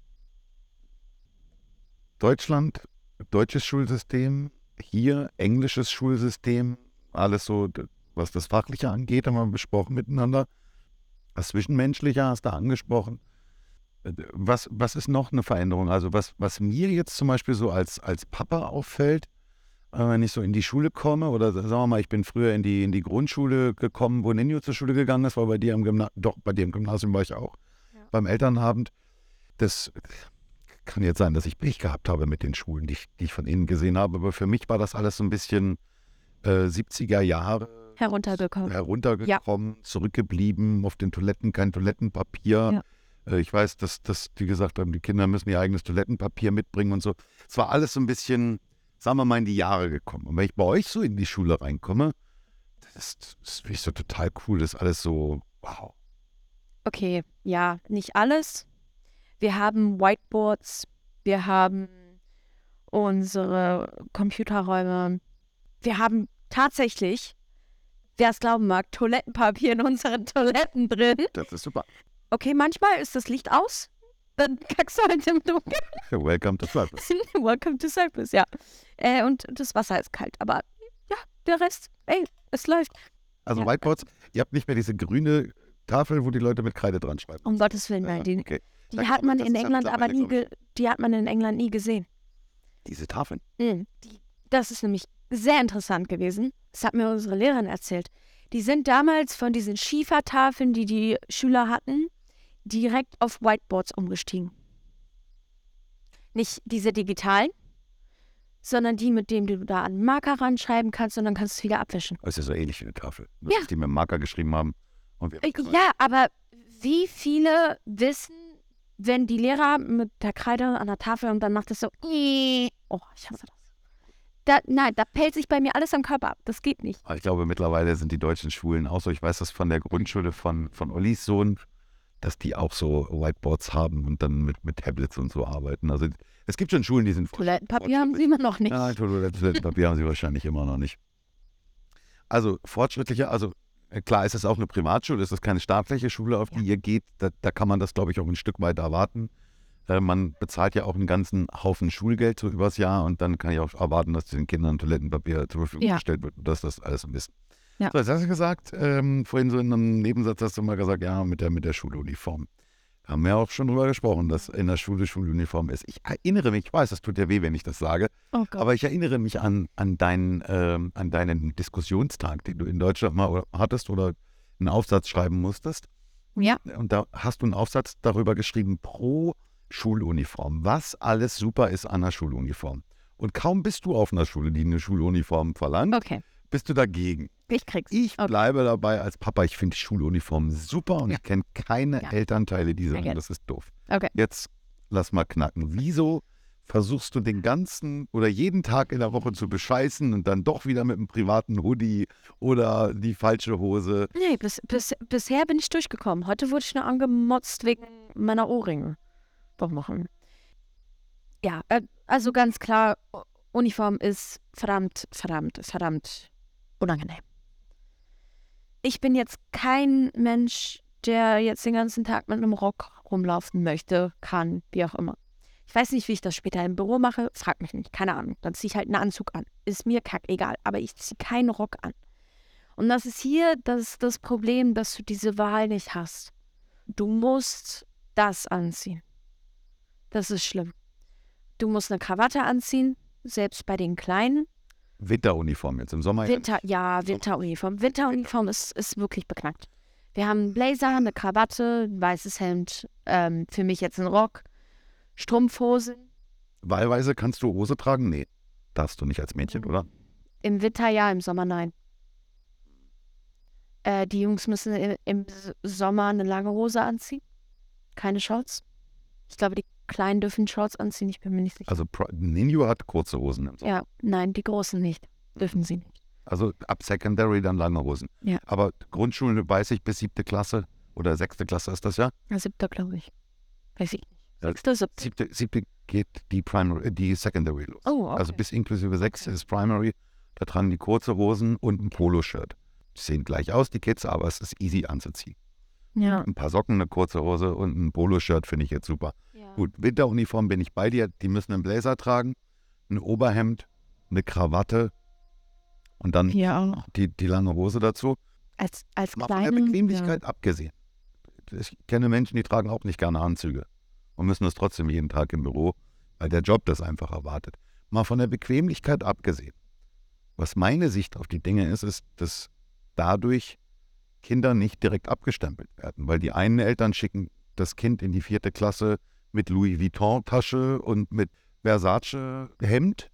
Deutschland, deutsches Schulsystem, hier englisches Schulsystem, alles so, was das Fachliche angeht, haben wir besprochen miteinander. Das Zwischenmenschliche hast du angesprochen. Was, was ist noch eine Veränderung? Also was, was mir jetzt zum Beispiel so als, als Papa auffällt, äh, wenn ich so in die Schule komme, oder sagen wir mal, ich bin früher in die, in die Grundschule gekommen, wo Ninjo zur Schule gegangen ist, war bei dir im Gymnasium, doch, bei dir im Gymnasium war ich auch, ja. beim Elternabend. Das kann jetzt sein, dass ich Pech gehabt habe mit den Schulen, die ich, die ich von innen gesehen habe, aber für mich war das alles so ein bisschen äh, 70er Jahre. Heruntergekommen. Heruntergekommen, ja. zurückgeblieben, auf den Toiletten kein Toilettenpapier. Ja äh, ich weiß, dass, dass die gesagt haben, die Kinder müssen ihr eigenes Toilettenpapier mitbringen und so. Es war alles so ein bisschen, sagen wir mal, in die Jahre gekommen. Und wenn ich bei euch so in die Schule reinkomme, das, das finde ich so total cool. Das ist alles so, wow. Okay, ja, nicht alles. Wir haben Whiteboards, wir haben unsere Computerräume. Wir haben tatsächlich, wer es glauben mag, Toilettenpapier in unseren Toiletten drin. Das ist super. Okay, manchmal ist das Licht aus, dann kackst du halt im Dunkeln. Welcome to Cyprus. Welcome to Cyprus, ja. Äh, und das Wasser ist kalt, aber ja, der Rest, ey, es läuft. Also ja. Whiteboards, ihr habt nicht mehr diese grüne Tafel, wo die Leute mit Kreide dran schreiben. Um Gottes Willen, nein. Die, okay. die hat man in England aber nie, die hat man in England nie gesehen. Diese Tafeln? Mhm. Die, das ist nämlich sehr interessant gewesen. Das hat mir unsere Lehrerin erzählt. Die sind damals von diesen Schiefertafeln, die die Schüler hatten, direkt auf Whiteboards umgestiegen. Nicht diese digitalen, sondern die, mit denen du da an Marker ranschreiben kannst und dann kannst du es wieder abwischen. Das ist ja so ähnlich wie eine Tafel. Ja. Die mit Marker geschrieben haben. Äh, ja, aber wie viele wissen, wenn die Lehrer mit der Kreide an der Tafel und dann macht es so, oh, ich hasse das. Da, nein, da pellt sich bei mir alles am Körper ab. Das geht nicht. Ich glaube, mittlerweile sind die deutschen Schulen auch so. Ich weiß das von der Grundschule von, von Ollis Sohn, dass die auch so Whiteboards haben und dann mit, mit Tablets und so arbeiten. Also es gibt schon Schulen, die sind. Toilettenpapier haben sie immer noch nicht. Nein, Toilettenpapier haben sie wahrscheinlich immer noch nicht. Also fortschrittlicher, also äh, klar ist es auch eine Privatschule, es ist keine staatliche Schule, auf die ihr geht. Da, da, kann man das, glaube ich, auch ein Stück weit erwarten. Äh, man bezahlt ja auch einen ganzen Haufen Schulgeld so übers Jahr und dann kann ich auch erwarten, dass den Kindern Toilettenpapier zur Verfügung ja. gestellt wird und dass das alles ein bisschen ja. So, jetzt hast du gesagt, ähm, vorhin so in einem Nebensatz hast du mal gesagt, ja, mit der, mit der Schuluniform. Da haben wir auch schon drüber gesprochen, dass in der Schule Schuluniform ist. Ich erinnere mich, ich weiß, das tut ja weh, wenn ich das sage, oh aber ich erinnere mich an, an, deinen, ähm, an deinen Diskussionstag, den du in Deutschland mal hattest oder einen Aufsatz schreiben musstest. Ja. Und da hast du einen Aufsatz darüber geschrieben, pro Schuluniform, was alles super ist an der Schuluniform. Und kaum bist du auf einer Schule, die eine Schuluniform verlangt, okay. Bist du dagegen. Ich krieg's. Ich okay. bleibe dabei als Papa. Ich finde die Schuluniform super und ja. ich kenne keine ja. Elternteile, die sagen, das ist doof. Okay. Jetzt lass mal knacken. Wieso versuchst du den ganzen oder jeden Tag in der Woche zu bescheißen und dann doch wieder mit einem privaten Hoodie oder die falsche Hose? Nee, bis, bis, bisher bin ich durchgekommen. Heute wurde ich nur angemotzt wegen meiner Ohrringe. Doch machen. Ja, äh, also ganz klar, Uniform ist verdammt, verdammt, verdammt unangenehm ich bin jetzt kein Mensch, der jetzt den ganzen Tag mit einem Rock rumlaufen möchte, kann, wie auch immer. Ich weiß nicht, wie ich das später im Büro mache, frag mich nicht, keine Ahnung. Dann ziehe ich halt einen Anzug an. Ist mir kack egal, aber ich ziehe keinen Rock an. Und das ist hier das, das Problem, dass du diese Wahl nicht hast. Du musst das anziehen. Das ist schlimm. Du musst eine Krawatte anziehen, selbst bei den Kleinen. Winteruniform jetzt im Sommer. Winter, ja, Winteruniform. Winteruniform ist, ist wirklich beknackt. Wir haben einen Blazer, eine Krawatte, ein weißes Hemd, ähm, für mich jetzt ein Rock, Strumpfhosen. Wahlweise kannst du Hose tragen? Nee, darfst du nicht als Mädchen, Mhm. oder? Im Winter ja, im Sommer nein. Äh, die Jungs müssen im S- Sommer eine lange Hose anziehen. Keine Shorts. Ich glaube, die Kleinen dürfen Shorts anziehen, ich bin mir nicht sicher. Also Pro- Ninja hat kurze Hosen im Sommer. ja, nein, die Großen nicht. Dürfen sie nicht. Also ab Secondary dann lange Hosen. Ja. Aber Grundschule weiß ich bis siebte Klasse oder sechste Klasse ist das ja. Ja, siebter, glaube ich. Weiß ich nicht. Ja, Sechster, siebter. Siebte, siebte geht die Primary, äh, die Secondary los. Oh, okay. Also bis inklusive sechs ist Primary. Da tragen die kurze Hosen und ein Poloshirt. Die sehen gleich aus, die Kids, aber es ist easy anzuziehen. Ja. Ein paar Socken, eine kurze Hose und ein Poloshirt finde ich jetzt super. ja. Gut, Winteruniform bin ich bei dir. Die müssen einen Blazer tragen, ein Oberhemd, eine Krawatte und dann noch. die, die lange Hose dazu. Als, als Mal von der kleinen. Bequemlichkeit abgesehen. Ich kenne Menschen, die tragen auch nicht gerne Anzüge und müssen es trotzdem jeden Tag im Büro, weil der Job das einfach erwartet. Mal von der Bequemlichkeit abgesehen. Was meine Sicht auf die Dinge ist, ist, dass dadurch Kinder nicht direkt abgestempelt werden, weil die einen Eltern schicken das Kind in die vierte Klasse mit Louis Vuitton-Tasche und mit Versace-Hemd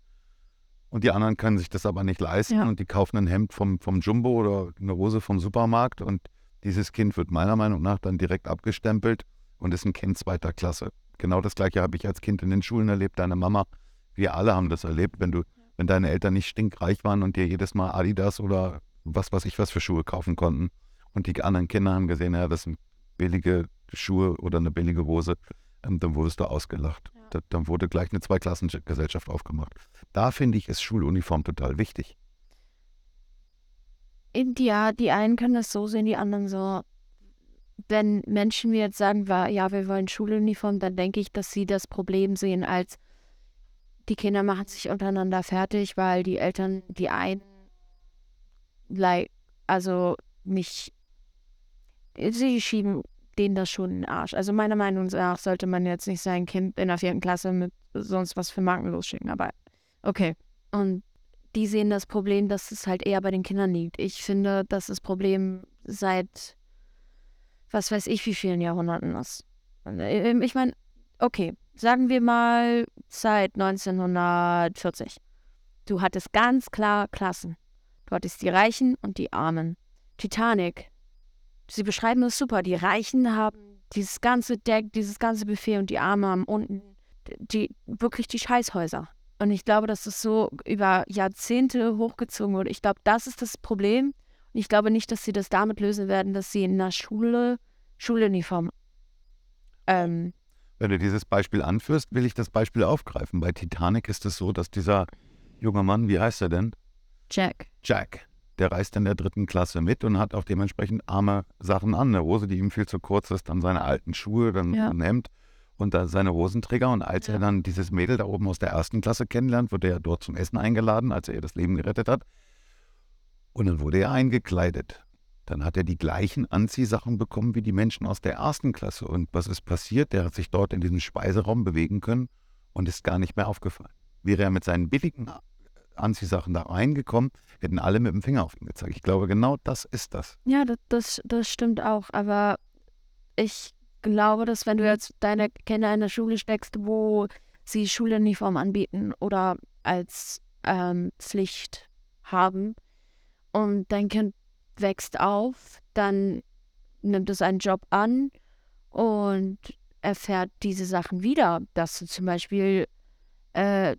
und die anderen können sich das aber nicht leisten Ja. und die kaufen ein Hemd vom, vom Jumbo oder eine Hose vom Supermarkt und dieses Kind wird meiner Meinung nach dann direkt abgestempelt und ist ein Kind zweiter Klasse. Genau das gleiche habe ich als Kind in den Schulen erlebt, deine Mama. Wir alle haben das erlebt, wenn du, wenn deine Eltern nicht stinkreich waren und dir jedes Mal Adidas oder was weiß ich was für Schuhe kaufen konnten. Und die anderen Kinder haben gesehen, ja, das sind billige Schuhe oder eine billige Hose, ähm, dann wurdest du ausgelacht. Ja. Da, dann wurde gleich eine Zweiklassengesellschaft aufgemacht. Da finde ich, ist Schuluniform total wichtig. Ja, die einen können das so sehen, die anderen so. Wenn Menschen mir jetzt sagen, ja, wir wollen Schuluniform, dann denke ich, dass sie das Problem sehen als die Kinder machen sich untereinander fertig, weil die Eltern die einen also nicht sie schieben denen das schon in den Arsch. Also meiner Meinung nach sollte man jetzt nicht sein Kind in der vierten Klasse mit sonst was für Marken losschicken, aber okay. Und die sehen das Problem, dass es halt eher bei den Kindern liegt. Ich finde, dass das Problem seit was weiß ich wie vielen Jahrhunderten ist. Und, äh, Ich meine, okay, sagen wir mal seit 1940. Du hattest ganz klar Klassen. Du hattest die Reichen und die Armen. Titanic. Sie beschreiben es super. Die Reichen haben dieses ganze Deck, dieses ganze Buffet und die Armen haben unten die, wirklich die Scheißhäuser. Und ich glaube, dass das so über Jahrzehnte hochgezogen wurde. Ich glaube, das ist das Problem. Und ich glaube nicht, dass sie das damit lösen werden, dass sie in der Schule Schuluniform. Ähm, Wenn du dieses Beispiel anführst, will ich das Beispiel aufgreifen. Bei Titanic ist es so, dass dieser junge Mann, wie heißt er denn? Jack. Jack. Der reist in der dritten Klasse mit und hat auch dementsprechend arme Sachen an. Eine Hose, die ihm viel zu kurz ist, dann seine alten Schuhe, dann Ja. ein Hemd und dann seine Hosenträger. Und als Ja. er dann dieses Mädel da oben aus der ersten Klasse kennenlernt, wird er dort zum Essen eingeladen, als er ihr das Leben gerettet hat. Und dann wurde er eingekleidet. Dann hat er die gleichen Anziehsachen bekommen wie die Menschen aus der ersten Klasse. Und was ist passiert? Der hat sich dort in diesem Speiseraum bewegen können und ist gar nicht mehr aufgefallen. Wäre er mit seinen billigen Anziehsachen da reingekommen, hätten alle mit dem Finger auf ihn gezeigt. Ich glaube, genau das ist das. Ja, das, das, das stimmt auch. Aber ich glaube, dass wenn du jetzt deine Kinder in der Schule steckst, wo sie Schuluniform anbieten oder als ähm, Pflicht haben und dein Kind wächst auf, dann nimmt es einen Job an und erfährt diese Sachen wieder, dass du zum Beispiel äh,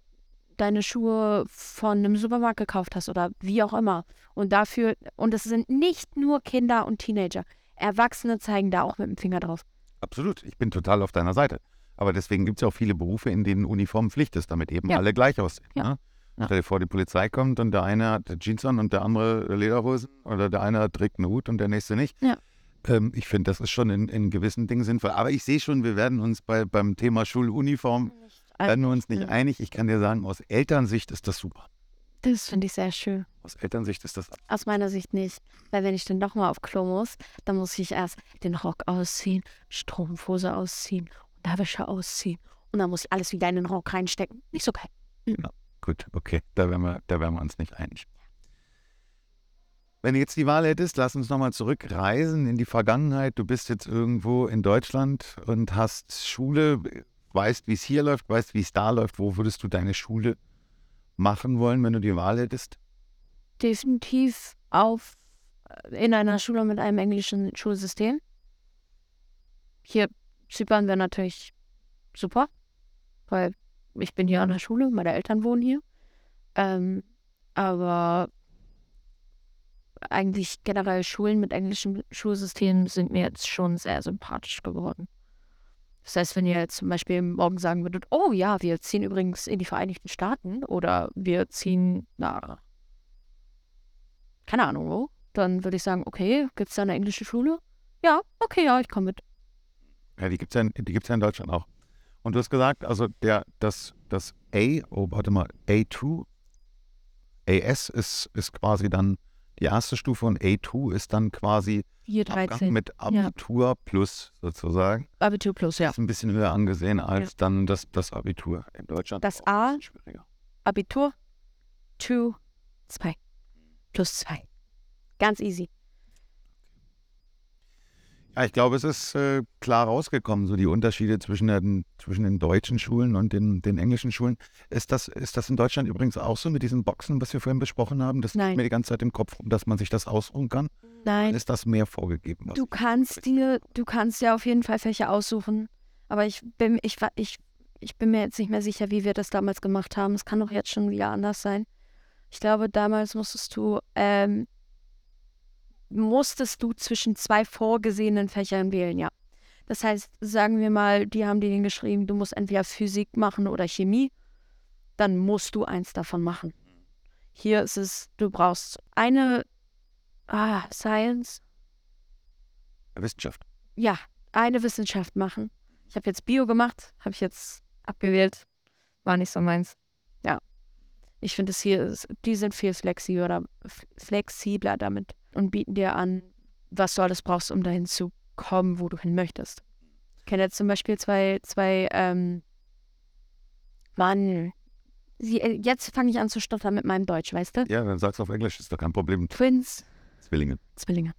deine Schuhe von einem Supermarkt gekauft hast oder wie auch immer. Und dafür, und es sind nicht nur Kinder und Teenager. Erwachsene zeigen da auch mit dem Finger drauf. Absolut. Ich bin total auf deiner Seite. Aber deswegen gibt es ja auch viele Berufe, in denen Uniform Pflicht ist, damit eben Ja. alle gleich aussehen. Ja. Ne? Ja. Stell dir vor, die Polizei kommt und der eine hat Jeans an und der andere Lederhosen oder der eine trägt einen Hut und der nächste nicht. Ja. Ähm, ich finde, das ist schon in, in gewissen Dingen sinnvoll. Aber ich sehe schon, wir werden uns bei, beim Thema Schuluniform, werden wir uns nicht Ja. einig. Ich kann dir sagen, aus Elternsicht ist das super. Das finde ich sehr schön. Aus Elternsicht ist das Aus meiner Sicht nicht. Weil wenn ich dann nochmal auf Klo muss, dann muss ich erst den Rock ausziehen, Strumpfhose ausziehen, Unterwäsche ausziehen. Und dann muss ich alles wieder in den Rock reinstecken. Nicht so geil. Gut, okay, da wären wir, da wären wir uns nicht einig. Wenn du jetzt die Wahl hättest, lass uns nochmal zurückreisen in die Vergangenheit. Du bist jetzt irgendwo in Deutschland und hast Schule, weißt, wie es hier läuft, weißt, wie es da läuft. Wo würdest du deine Schule machen wollen, wenn du die Wahl hättest? Definitiv auf in einer Schule mit einem englischen Schulsystem. Hier Zypern wäre natürlich super, weil ich bin hier an der Schule, meine Eltern wohnen hier. Ähm, aber eigentlich generell Schulen mit englischem Schulsystem sind mir jetzt schon sehr sympathisch geworden. Das heißt, wenn ihr jetzt zum Beispiel morgen sagen würdet, oh ja, wir ziehen übrigens in die Vereinigten Staaten oder wir ziehen nach, keine Ahnung wo, dann würde ich sagen, okay, gibt es da eine englische Schule? Ja, okay, ja, ich komme mit. Ja, die gibt es ja, gibt's ja in Deutschland auch. Und du hast gesagt, also der, das, das A, oh, warte mal, A2, AS ist, ist quasi dann die erste Stufe und A2 ist dann quasi 4, 13. mit Abitur ja. plus sozusagen. Abitur plus, ja. Das ist ein bisschen höher angesehen als ja. dann das, das Abitur in Deutschland. Das A, Abitur, 2, 2, plus 2. Ganz easy. Ja, ich glaube, es ist äh, klar rausgekommen, so die Unterschiede zwischen den, zwischen den deutschen Schulen und den, den englischen Schulen. Ist das, ist das in Deutschland übrigens auch so mit diesen Boxen, was wir vorhin besprochen haben? Das Nein. mir die ganze Zeit im Kopf, dass man sich das ausruhen kann? Nein. Ist das mehr vorgegeben? Du kannst dir, du kannst dir auf jeden Fall Fächer aussuchen. Aber ich bin, ich, ich, ich bin mir jetzt nicht mehr sicher, wie wir das damals gemacht haben. Es kann doch jetzt schon wieder anders sein. Ich glaube, damals musstest du ähm, musstest du zwischen zwei vorgesehenen Fächern wählen, ja. Das heißt, sagen wir mal, die haben dir geschrieben, du musst entweder Physik machen oder Chemie, dann musst du eins davon machen. Hier ist es, du brauchst eine ah, Science. Wissenschaft. Ja, eine Wissenschaft machen. Ich habe jetzt Bio gemacht, habe ich jetzt abgewählt. War nicht so meins. Ja. Ich finde es hier, die sind viel flexibler, flexibler damit und bieten dir an, was du alles brauchst, um dahin zu kommen, wo du hin möchtest. Ich kenne jetzt zum Beispiel zwei, zwei, ähm, Mann, Sie, äh, jetzt fange ich an zu stottern mit meinem Deutsch, weißt du? Ja, dann sag's auf Englisch, ist doch kein Problem. Twins. Zwillinge. Zwillinge.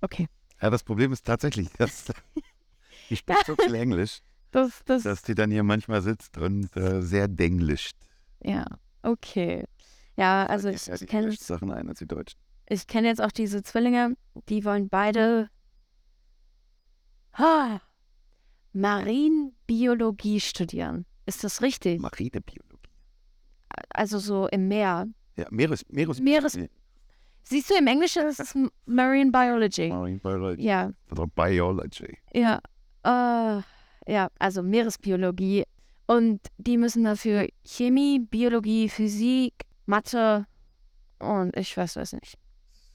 Okay. Ja, das Problem ist tatsächlich, dass ich spreche so viel Englisch, das, das, dass die dann hier manchmal sitzt und äh, sehr denglischt. Ja, okay. Ja, also ich, ja, ich kenne Sachen ein als die Deutschen. Ich kenne jetzt auch diese Zwillinge, die wollen beide ha, Marienbiologie studieren. Ist das richtig? Marinebiologie. Also so im Meer. Ja, Meeres, Meeres, Meeres Siehst du, im Englischen ist es Marine Biology. Marine Biology. Ja. Oder Biology. Ja. Uh, ja, also Meeresbiologie. Und die müssen dafür Chemie, Biologie, Physik, Mathe und ich weiß es nicht.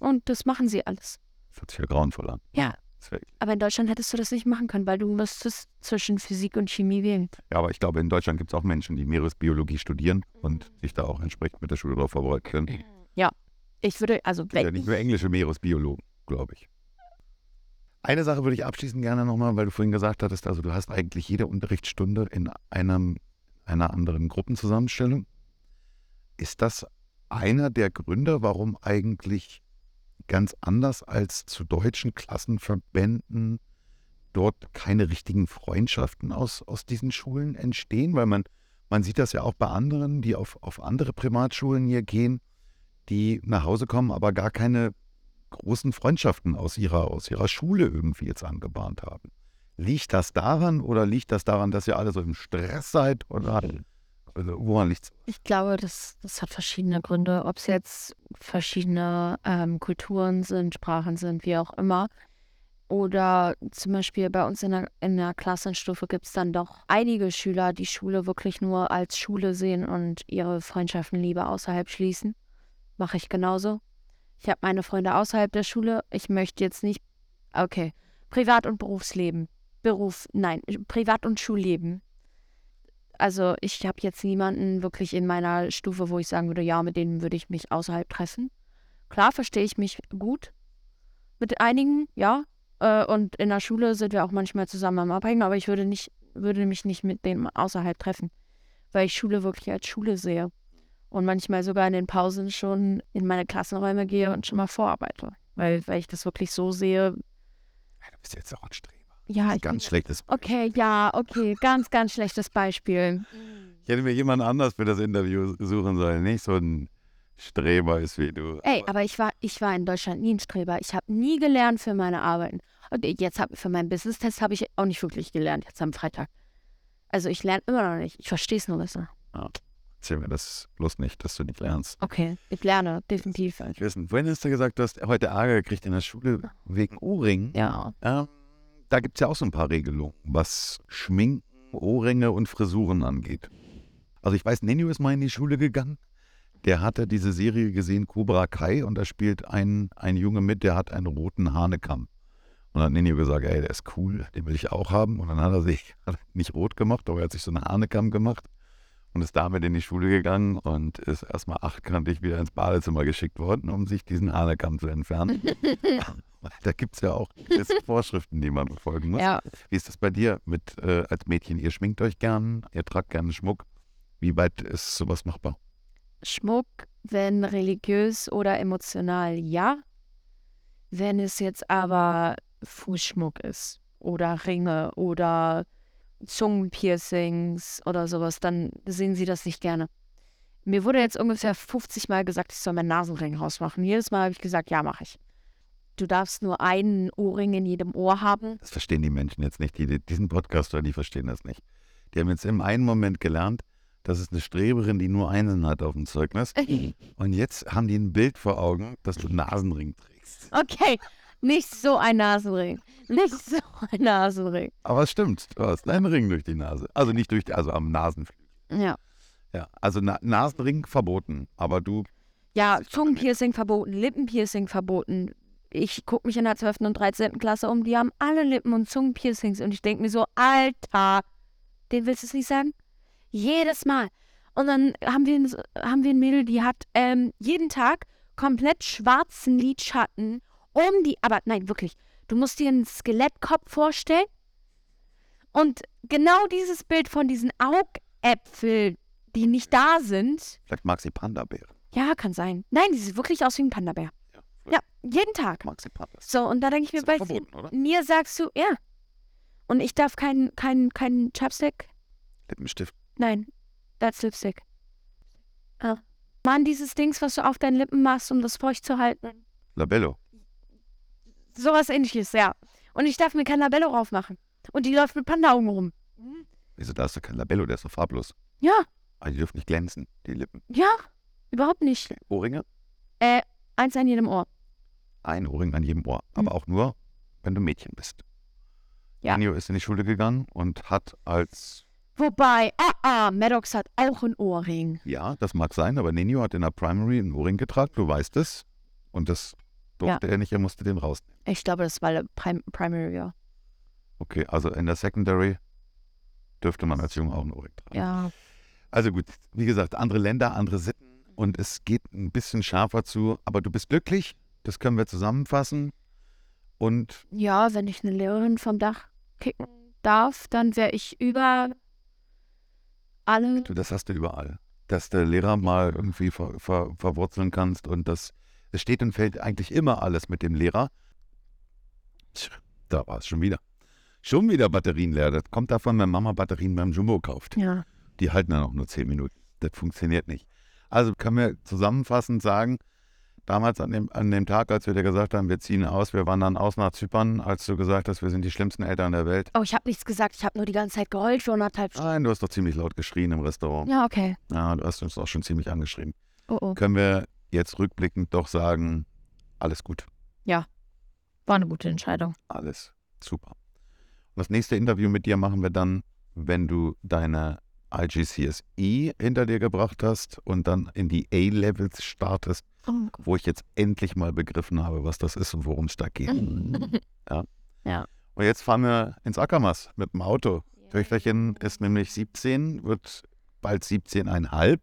Und das machen sie alles. Das hört sich ja grauenvoll an. Ja. Aber in Deutschland hättest du das nicht machen können, weil du müsstest zwischen Physik und Chemie wählen. Ja, aber ich glaube, in Deutschland gibt es auch Menschen, die Meeresbiologie studieren und sich da auch entsprechend mit der Schule darauf vorbereiten können. Ja, ich würde, also wenn. Ja, nicht nur englische Meeresbiologen, glaube ich. Eine Sache würde ich abschließend gerne nochmal, weil du vorhin gesagt hattest, also du hast eigentlich jede Unterrichtsstunde in einem, einer anderen Gruppenzusammenstellung. Ist das einer der Gründe, warum eigentlich ganz anders als zu deutschen Klassenverbänden dort keine richtigen Freundschaften aus, aus diesen Schulen entstehen, weil man, man sieht das ja auch bei anderen, die auf, auf andere Primatschulen hier gehen, die nach Hause kommen, aber gar keine großen Freundschaften aus ihrer, aus ihrer Schule irgendwie jetzt angebahnt haben. Liegt das daran oder liegt das daran, dass ihr alle so im Stress seid oder also woran liegt? Ich glaube, das, das hat verschiedene Gründe. Ob es jetzt verschiedene ähm, Kulturen sind, Sprachen sind, wie auch immer. Oder zum Beispiel bei uns in der, in der Klassenstufe gibt es dann doch einige Schüler, die Schule wirklich nur als Schule sehen und ihre Freundschaften lieber außerhalb schließen. Mache ich genauso. Ich habe meine Freunde außerhalb der Schule. Ich möchte jetzt nicht. Okay. Privat- und Berufsleben. Beruf, nein, Privat- und Schulleben also ich habe jetzt niemanden wirklich in meiner Stufe, wo ich sagen würde, ja, mit denen würde ich mich außerhalb treffen. Klar verstehe ich mich gut mit einigen, ja. Äh, und in der Schule sind wir auch manchmal zusammen am Abhängen, aber ich würde nicht, würde mich nicht mit denen außerhalb treffen, weil ich Schule wirklich als Schule sehe. Und manchmal sogar in den Pausen schon in meine Klassenräume gehe und schon mal vorarbeite. Weil, weil ich das wirklich so sehe. Du bist jetzt auch Streber. Ja, ich ganz schlechtes Okay, ja, okay. Ganz, ganz schlechtes Beispiel. Ich hätte mir jemand anders für das Interview suchen sollen. Nicht so ein Streber ist wie du. Ey, aber ich war, ich war in Deutschland nie ein Streber. Ich habe nie gelernt für meine Arbeiten. Und jetzt habe für meinen Business-Test habe ich auch nicht wirklich gelernt, jetzt am Freitag. Also ich lerne immer noch nicht. Ich verstehe es nur besser. Erzähl mir das bloß nicht, dass du nicht lernst. Okay, ich lerne, definitiv. Ich wissen, vorhin hast du gesagt, du hast heute Ärger gekriegt in der Schule wegen Ohrringen. Ja. Ähm, da gibt es ja auch so ein paar Regelungen, was Schminken, Ohrringe und Frisuren angeht. Also ich weiß, Nenio ist mal in die Schule gegangen. Der hatte diese Serie gesehen, Cobra Kai, und da spielt ein, ein Junge mit, der hat einen roten Hanekamm. Und dann hat Nenio gesagt, ey, der ist cool, den will ich auch haben. Und dann hat er sich hat nicht rot gemacht, aber er hat sich so einen Hanekamm gemacht und ist damit in die Schule gegangen und ist erstmal achtkantig wieder ins Badezimmer geschickt worden, um sich diesen Hanekamm zu entfernen. da gibt es ja auch Vorschriften, die man befolgen muss. Ja, Wie ist das bei dir mit äh, als Mädchen? Ihr schminkt euch gern, ihr tragt gerne Schmuck. Wie weit ist sowas machbar? Schmuck, wenn religiös oder emotional, ja. Wenn es jetzt aber Fußschmuck ist oder Ringe oder Zungenpiercings oder sowas, dann sehen sie das nicht gerne. Mir wurde jetzt ungefähr 50 Mal gesagt, ich soll meinen Nasenring rausmachen. Jedes Mal habe ich gesagt, ja, mache ich. Du darfst nur einen Ohrring in jedem Ohr haben. Das verstehen die Menschen jetzt nicht. Die, die diesen Podcast hören, die verstehen das nicht. Die haben jetzt im einen Moment gelernt, das ist eine Streberin, die nur einen hat auf dem Zeugnis. Und jetzt haben die ein Bild vor Augen, dass du einen Nasenring trägst. Okay, nicht so ein Nasenring. Nicht so ein Nasenring. Aber es stimmt, du hast einen Ring durch die Nase. Also nicht durch die, also am Nasenflügel. Ja. Ja, also Na Nasenring verboten. Aber du, Ja, Zungenpiercing verboten, Lippenpiercing verboten. Ich gucke mich in der 12. und 13. Klasse um, die haben alle Lippen- und Zungenpiercings und ich denke mir so, Alter, den willst du es nicht sagen? Jedes Mal. Und dann haben wir, ein- haben wir ein Mädel, die hat ähm, jeden Tag komplett schwarzen Lidschatten um die, aber nein, wirklich, du musst dir einen Skelettkopf vorstellen und genau dieses Bild von diesen Augäpfeln, die nicht da sind, vielleicht mag sie Panda-Bären. ja, kann sein. Nein, die sieht wirklich aus wie ein Panda-Bär. Ja, Ja, jeden Tag. mag sie Pandas. So, und da denke ich mir, bei mir sagst du, ja. Und ich darf keinen kein, kein Chapstick? Lippenstift. Nein, that's Lipstick. Ah. Mann, dieses Dings, was du auf deinen Lippen machst, um das feucht zu halten. Labello. Sowas ähnliches, ja. Und ich darf mir kein Labello raufmachen. Und die läuft mit Panda-Augen rum. Wieso, da hast du kein Labello, der ist doch farblos. Ja, Aber die dürfen nicht glänzen, die Lippen. ja, überhaupt nicht. Ohrringe? Äh, eins an jedem Ohr. Ein Ohrring an jedem Ohr. Aber auch nur, wenn du Mädchen bist. Ja. Nio ist in die Schule gegangen und hat als, Wobei, ah, ah, Maddox hat auch ein Ohrring. ja, das mag sein, aber Nenio hat in der Primary einen Ohrring getragen, du weißt es. Und das durfte er nicht, er musste den rausnehmen. Ich glaube, das war Prim Primary, ja. Okay, also in der Secondary dürfte man als Junge auch einen Ohrring tragen. Ja, Also gut, wie gesagt, andere Länder, andere Sitten und es geht ein bisschen schärfer zu, aber du bist glücklich, das können wir zusammenfassen. Und Ja, wenn ich eine Lehrerin vom Dach kicken darf, dann wäre ich über alle. du, das hast du überall. Dass der Lehrer mal irgendwie ver, ver, verwurzeln kannst und das, es steht und fällt eigentlich immer alles mit dem Lehrer. Da war es schon wieder. Schon wieder Batterien leer. Das kommt davon, wenn Mama Batterien beim Jumbo kauft. Ja. Die halten dann auch nur 10 Minuten. Das funktioniert nicht. Also können wir zusammenfassend sagen, damals an dem, an dem Tag, als wir dir gesagt haben, wir ziehen aus, wir wandern aus nach Zypern, als du gesagt hast, wir sind die schlimmsten Eltern der Welt. Oh, ich habe nichts gesagt. Ich habe nur die ganze Zeit geheult für anderthalb Stunden. Nein, du hast doch ziemlich laut geschrien im Restaurant. Ja, okay. Ja, du hast uns auch schon ziemlich angeschrien. Oh, oh. Können wir jetzt rückblickend doch sagen, alles gut, War eine gute Entscheidung. alles super. Und das nächste Interview mit dir machen wir dann, wenn du deine IGCSE hinter dir gebracht hast und dann in die A-Levels startest. Oh, wo ich jetzt endlich mal begriffen habe, was das ist und worum es da geht. ja. Ja. Und jetzt fahren wir ins Ackermaß mit dem Auto. Töchterchen ist nämlich 17, wird bald 17,5.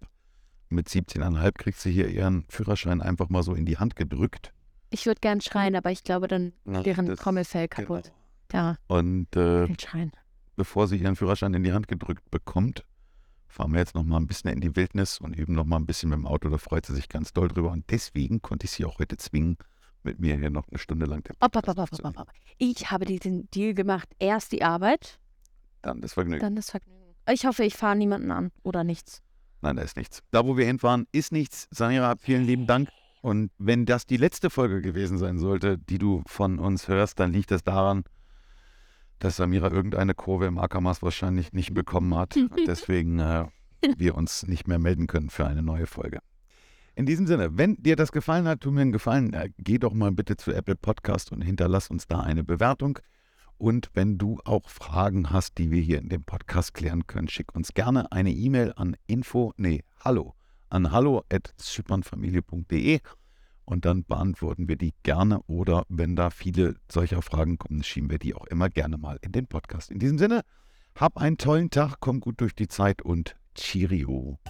Mit 17,5 kriegt sie hier ihren Führerschein einfach mal so in die Hand gedrückt. Ich würde gern schreien, aber ich glaube, dann Na, wäre ein Trommelfell kaputt. Genau. Ja, Und äh, bevor sie ihren Führerschein in die Hand gedrückt bekommt, fahren wir jetzt noch mal ein bisschen in die Wildnis und üben noch mal ein bisschen mit dem Auto. Da freut sie sich ganz doll drüber. Und deswegen konnte ich sie auch heute zwingen, mit mir hier noch eine Stunde lang den Op, op, op. Ich habe diesen Deal gemacht. Erst die Arbeit, Dann das Vergnügen. dann das Vergnügen. Ich hoffe, ich fahre niemanden an oder nichts. Nein, da ist nichts. Da, wo wir hinfahren, ist nichts. Samira, vielen lieben Dank. Und wenn das die letzte Folge gewesen sein sollte, die du von uns hörst, dann liegt es daran, dass Samira irgendeine Kurve im Ackermaß wahrscheinlich nicht bekommen hat. Und deswegen äh, wir uns nicht mehr melden können für eine neue Folge. In diesem Sinne, wenn dir das gefallen hat, tu mir einen Gefallen, äh, geh doch mal bitte zu Apple Podcast und hinterlass uns da eine Bewertung. Und wenn du auch Fragen hast, die wir hier in dem Podcast klären können, schick uns gerne eine E-Mail an info, nee, hallo, an hallo.zypernfamilie.de und dann beantworten wir die gerne oder wenn da viele solcher Fragen kommen, schieben wir die auch immer gerne mal in den Podcast. In diesem Sinne, hab einen tollen Tag, komm gut durch die Zeit und Cheerio.